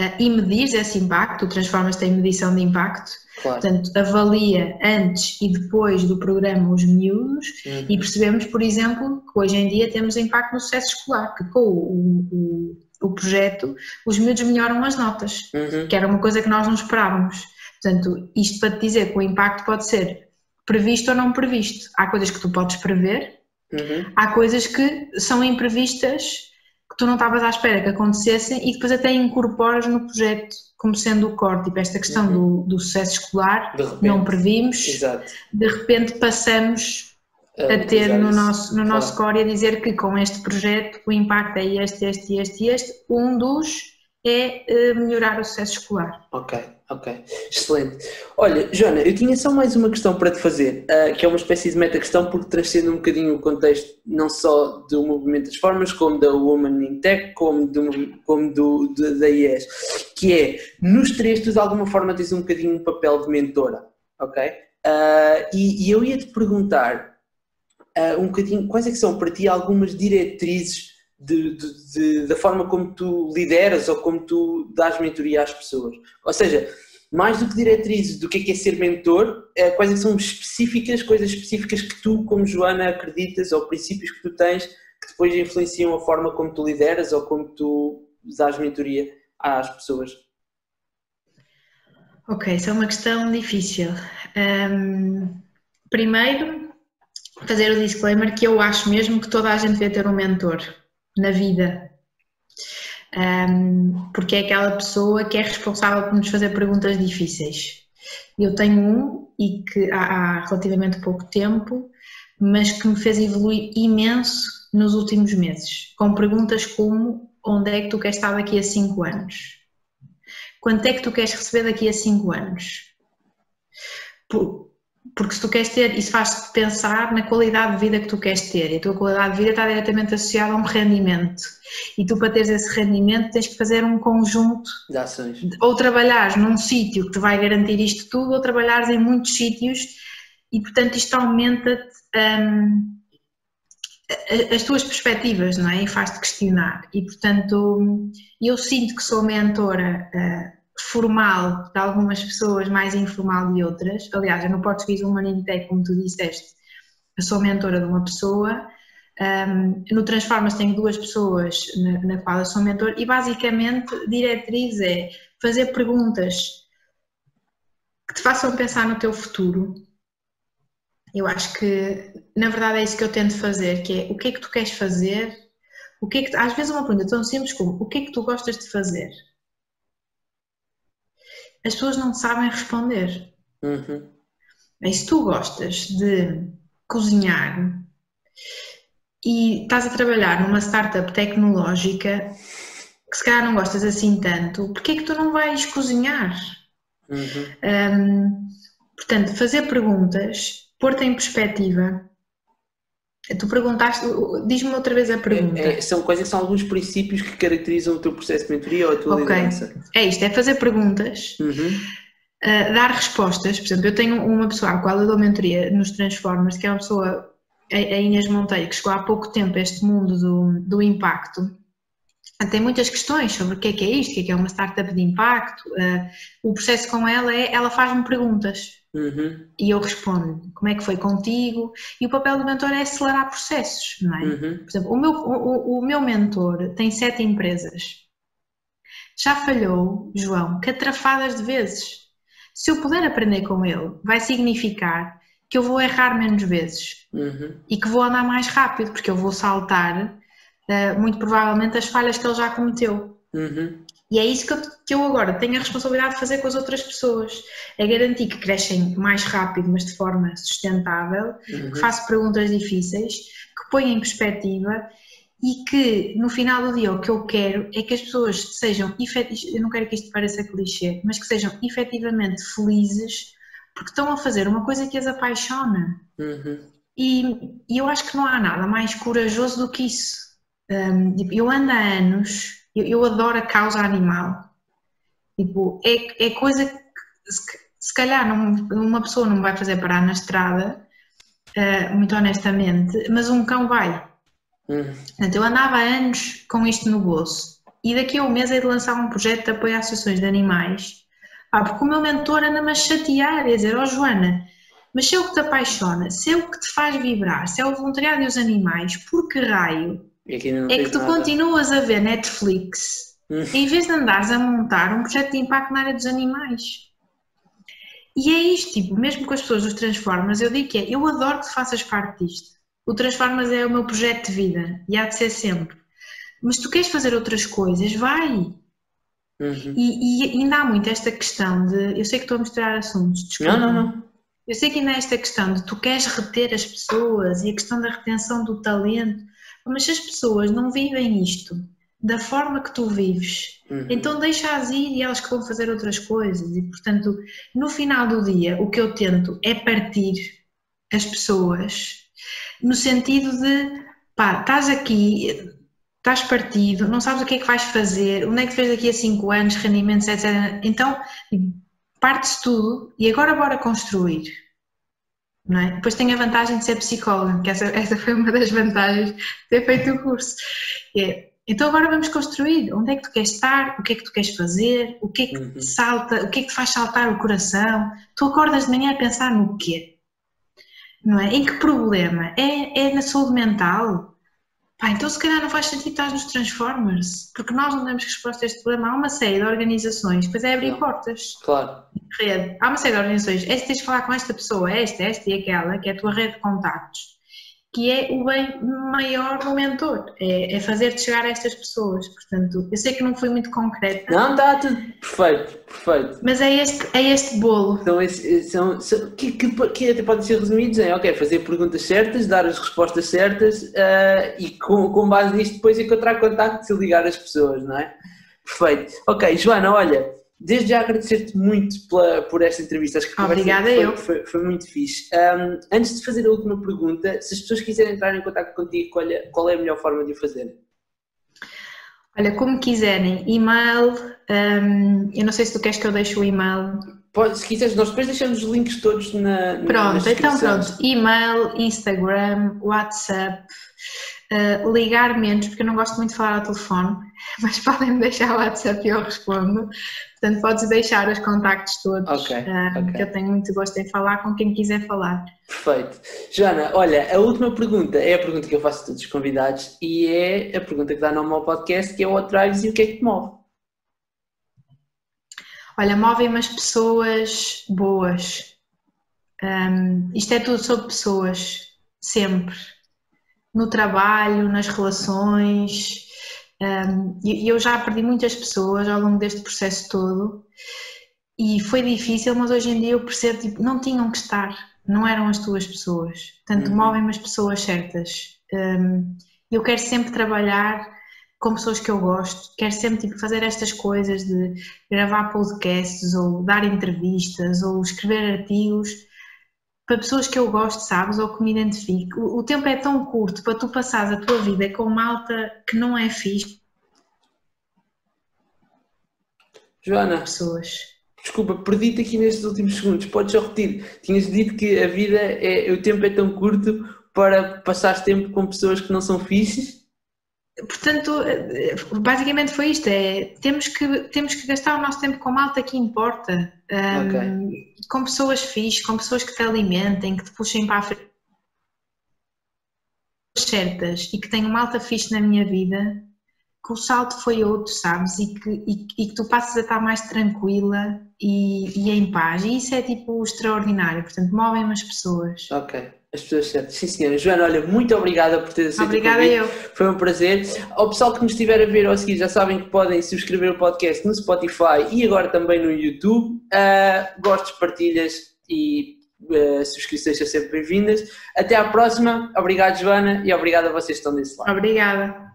uh, e medir esse impacto, transformas-te em medição de impacto, claro. portanto, avalia antes e depois do programa os miúdos uhum. e percebemos, por exemplo, que hoje em dia temos impacto no sucesso escolar, que com o, o, o projeto os miúdos melhoram as notas, uhum. que era uma coisa que nós não esperávamos. Portanto, isto para te dizer que o impacto pode ser previsto ou não previsto. Há coisas que tu podes prever, Uhum. Há coisas que são imprevistas, que tu não estavas à espera que acontecessem e depois até incorporas no projeto como sendo o core, tipo esta questão uhum. do, do, sucesso escolar, não previmos, Exato. de repente passamos a, a ter no nosso, no nosso core a dizer que com este projeto o impacto é este, este, este e este, um dos é uh, melhorar o sucesso escolar. Ok, Ok, excelente. Olha, Joana, eu tinha só mais uma questão para te fazer, uh, que é uma espécie de meta-questão, porque transcende um bocadinho o contexto não só do movimento das formas, como da Woman in Tech, como, do, como do, do, da IES, que é, nos três tu de alguma forma tens um bocadinho um papel de mentora, ok? Uh, e, e, eu ia-te perguntar uh, um bocadinho, quais é que são para ti algumas diretrizes de, de, de, da forma como tu lideras ou como tu dás mentoria às pessoas. Ou seja, mais do que diretrizes do que é, que é ser mentor, é, quais é são específicas, coisas específicas que tu, como Joana, acreditas ou princípios que tu tens que depois influenciam a forma como tu lideras ou como tu dás mentoria às pessoas? Ok, isso é uma questão difícil. Um, primeiro, fazer o disclaimer que eu acho mesmo que toda a gente deve ter um mentor na vida. Um, porque é aquela pessoa que é responsável por nos fazer perguntas difíceis. Eu tenho um e que há, há relativamente pouco tempo, mas que me fez evoluir imenso nos últimos meses, com perguntas como onde é que tu queres estar daqui a 5 anos? Quanto é que tu queres receber daqui a 5 anos? Porque se tu queres ter, isso faz-te pensar na qualidade de vida que tu queres ter. E a tua qualidade de vida está diretamente associada a um rendimento. E tu para teres esse rendimento tens que fazer um conjunto de ações. ou trabalhares num sítio que te vai garantir isto tudo ou trabalhares em muitos sítios. E portanto isto aumenta um, as tuas perspectivas não é? e faz-te questionar. E portanto eu sinto que sou mentora uh, formal de algumas pessoas, mais informal de outras. Aliás, eu no português Human Intech, como tu disseste, eu sou mentora de uma pessoa. Um, no Transformas tenho duas pessoas na, na qual eu sou mentor e basicamente diretriz é fazer perguntas que te façam pensar no teu futuro. Eu acho que na verdade é isso que eu tento fazer, que é o que é que tu queres fazer, o que é que, às vezes uma pergunta tão simples como o que é que tu gostas de fazer? As pessoas não sabem responder. Uhum. E se tu gostas de cozinhar e estás a trabalhar numa startup tecnológica que se calhar não gostas assim tanto, porquê é que tu não vais cozinhar? Uhum. Um, portanto, fazer perguntas, pôr-te em perspectiva Tu perguntaste, diz-me outra vez a pergunta. É, é, são quais são alguns princípios que caracterizam o teu processo de mentoria ou a tua okay. liderança? É isto, é fazer perguntas, uhum. uh, dar respostas. Por exemplo, eu tenho uma pessoa à qual eu dou mentoria nos Transformers, que é uma pessoa, a Inês Monteiro, que chegou há pouco tempo a este mundo do, do impacto. Tem muitas questões sobre o que é que é isto, o que é que é uma startup de impacto. Uh, o processo com ela é, ela faz-me perguntas Uhum. E eu respondo como é que foi contigo? E o papel do mentor é acelerar processos, não é? Uhum. Por exemplo, o meu, o, o meu mentor tem sete empresas. Já falhou, João, catrafadas de vezes. Se eu puder aprender com ele, vai significar que eu vou errar menos vezes uhum. e que vou andar mais rápido, porque eu vou saltar, uh, muito provavelmente, as falhas que ele já cometeu. Uhum. E é isso que eu, que eu agora tenho a responsabilidade de fazer com as outras pessoas. É garantir que crescem mais rápido, mas de forma sustentável, uhum. que faço perguntas difíceis, que ponho em perspectiva e que no final do dia o que eu quero é que as pessoas sejam eu não quero que isto pareça clichê, mas que sejam efetivamente felizes porque estão a fazer uma coisa que as apaixona. Uhum. E, e, eu acho que não há nada mais corajoso do que isso. Um, tipo, eu ando há anos eu, eu adoro a causa animal. Tipo, é, é coisa que se, se calhar não, uma pessoa não vai fazer parar na estrada, uh, muito honestamente, mas um cão vai. Uhum. Portanto, eu andava há anos com isto no bolso e daqui a um mês é de lançar um projeto de apoio a associações de animais. Ah, porque o meu mentor anda-me a chatear, e a dizer, ó oh, Joana, mas se é o que te apaixona, se é o que te faz vibrar, se é o voluntariado e os animais, por que raio é que tu nada. continuas a ver Netflix hum. em vez de andares a montar um projeto de impacto na área dos animais. E é isto, tipo, mesmo com as pessoas dos Transformers, eu digo que é, eu adoro que tu faças parte disto. O Transformers é o meu projeto de vida e há de ser sempre. Mas tu queres fazer outras coisas, vai. Uhum. E, e, ainda há muito esta questão de. Eu sei que estou a misturar assuntos, desculpa. Não, não, não. Eu sei que ainda há esta questão de tu queres reter as pessoas e a questão da retenção do talento. Mas se as pessoas não vivem isto, da forma que tu vives. Uhum. Então deixa-as ir e elas que vão fazer outras coisas. E portanto, no final do dia, o que eu tento é partir as pessoas no sentido de pá, estás aqui, estás partido, não sabes o que é que vais fazer, onde é que vês daqui a 5 anos, rendimentos, etc. Então, parte-se tudo e agora bora construir. É? Depois tem a vantagem de ser psicóloga, que essa, essa foi uma das vantagens de ter feito o curso. É, então agora vamos construir. Onde é que tu queres estar? O que é que tu queres fazer? O que é que Uhum. te salta? O que é que te faz saltar o coração? Tu acordas de manhã a pensar no quê? Não é? Em que problema? É, é na saúde mental? Pá, então se calhar não faz sentido estar nos Transformers, porque nós não damos resposta a este problema. Há uma série de organizações, depois é abrir portas Claro. rede. Há uma série de organizações. É se tens de falar com esta pessoa, esta, esta e aquela, que é a tua rede de contactos, que é o bem maior do mentor. É, é fazer-te chegar a estas pessoas. Portanto, eu sei que não fui muito concreta, Não, está tudo perfeito, perfeito. mas é este, é este bolo. Então, são, são- que, que, que até podem ser resumidos em, ok, fazer perguntas certas, dar as respostas certas ah, e com, com base nisto depois encontrar contactos e ligar as pessoas, não é? Perfeito. Ok, Joana, olha, desde já agradecer-te muito pela, por esta entrevista. Acho que Obrigada, foi, eu. Foi, foi muito fixe. Ahm, antes de fazer a última pergunta, se as pessoas quiserem entrar em contato contigo, qual é, qual é a melhor forma de o fazer? Olha, como quiserem, e-mail, hum, eu não sei se tu queres que eu deixe o e-mail. Pode, se quiseres, nós depois deixamos os links todos na, na Pronto, então pronto, e-mail, Instagram, WhatsApp, uh, ligar menos, porque eu não gosto muito de falar ao telefone, mas podem-me deixar o WhatsApp e eu respondo. Portanto, podes deixar os contactos todos, Ok, uh, ok. que eu tenho muito gosto em falar com quem quiser falar. Perfeito. Joana, olha, a última pergunta é a pergunta que eu faço a todos os convidados e é a pergunta que dá nome ao podcast, que é what drives e o que é que te move? Olha, movem-me as pessoas boas. Um, isto é tudo sobre pessoas, sempre. No trabalho, nas relações. Um, e eu já perdi muitas pessoas ao longo deste processo todo e foi difícil, mas hoje em dia eu percebo tipo, não tinham que estar, não eram as tuas pessoas. Portanto, Uhum. movem-me as pessoas certas. Um, eu quero sempre trabalhar com pessoas que eu gosto, quero sempre tipo, fazer estas coisas de gravar podcasts ou dar entrevistas ou escrever artigos para pessoas que eu gosto, sabes, ou que me identifico. O, o tempo é tão curto para tu passares a tua vida com malta que não é fixe Joana, pessoas. desculpa, perdi-te aqui nestes últimos segundos, podes só repetir. Tinhas dito que a vida, é, o tempo é tão curto para passar tempo com pessoas que não são fixes? Portanto, basicamente foi isto, é, temos que, temos que gastar o nosso tempo com malta que importa, um, com pessoas fixes, com pessoas que te alimentem, que te puxem para a frente certas e que tenham malta fixe na minha vida, que o salto foi outro, sabes? E que, e, e que tu passas a estar mais tranquila e, e em paz. E isso é tipo extraordinário. Portanto, movem-me as pessoas. Ok, as pessoas certas. Sim, senhora. Joana, olha, muito obrigada por ter aceito Obrigada eu. Foi um prazer. Ao pessoal que nos estiver a ver ou a seguir, já sabem que podem subscrever o podcast no Spotify e agora também no YouTube. Ah, gostos, partilhas e ah, subscrições são sempre bem-vindas. Até à próxima. Obrigado, Joana, e obrigado a vocês que estão desse lado. Obrigada.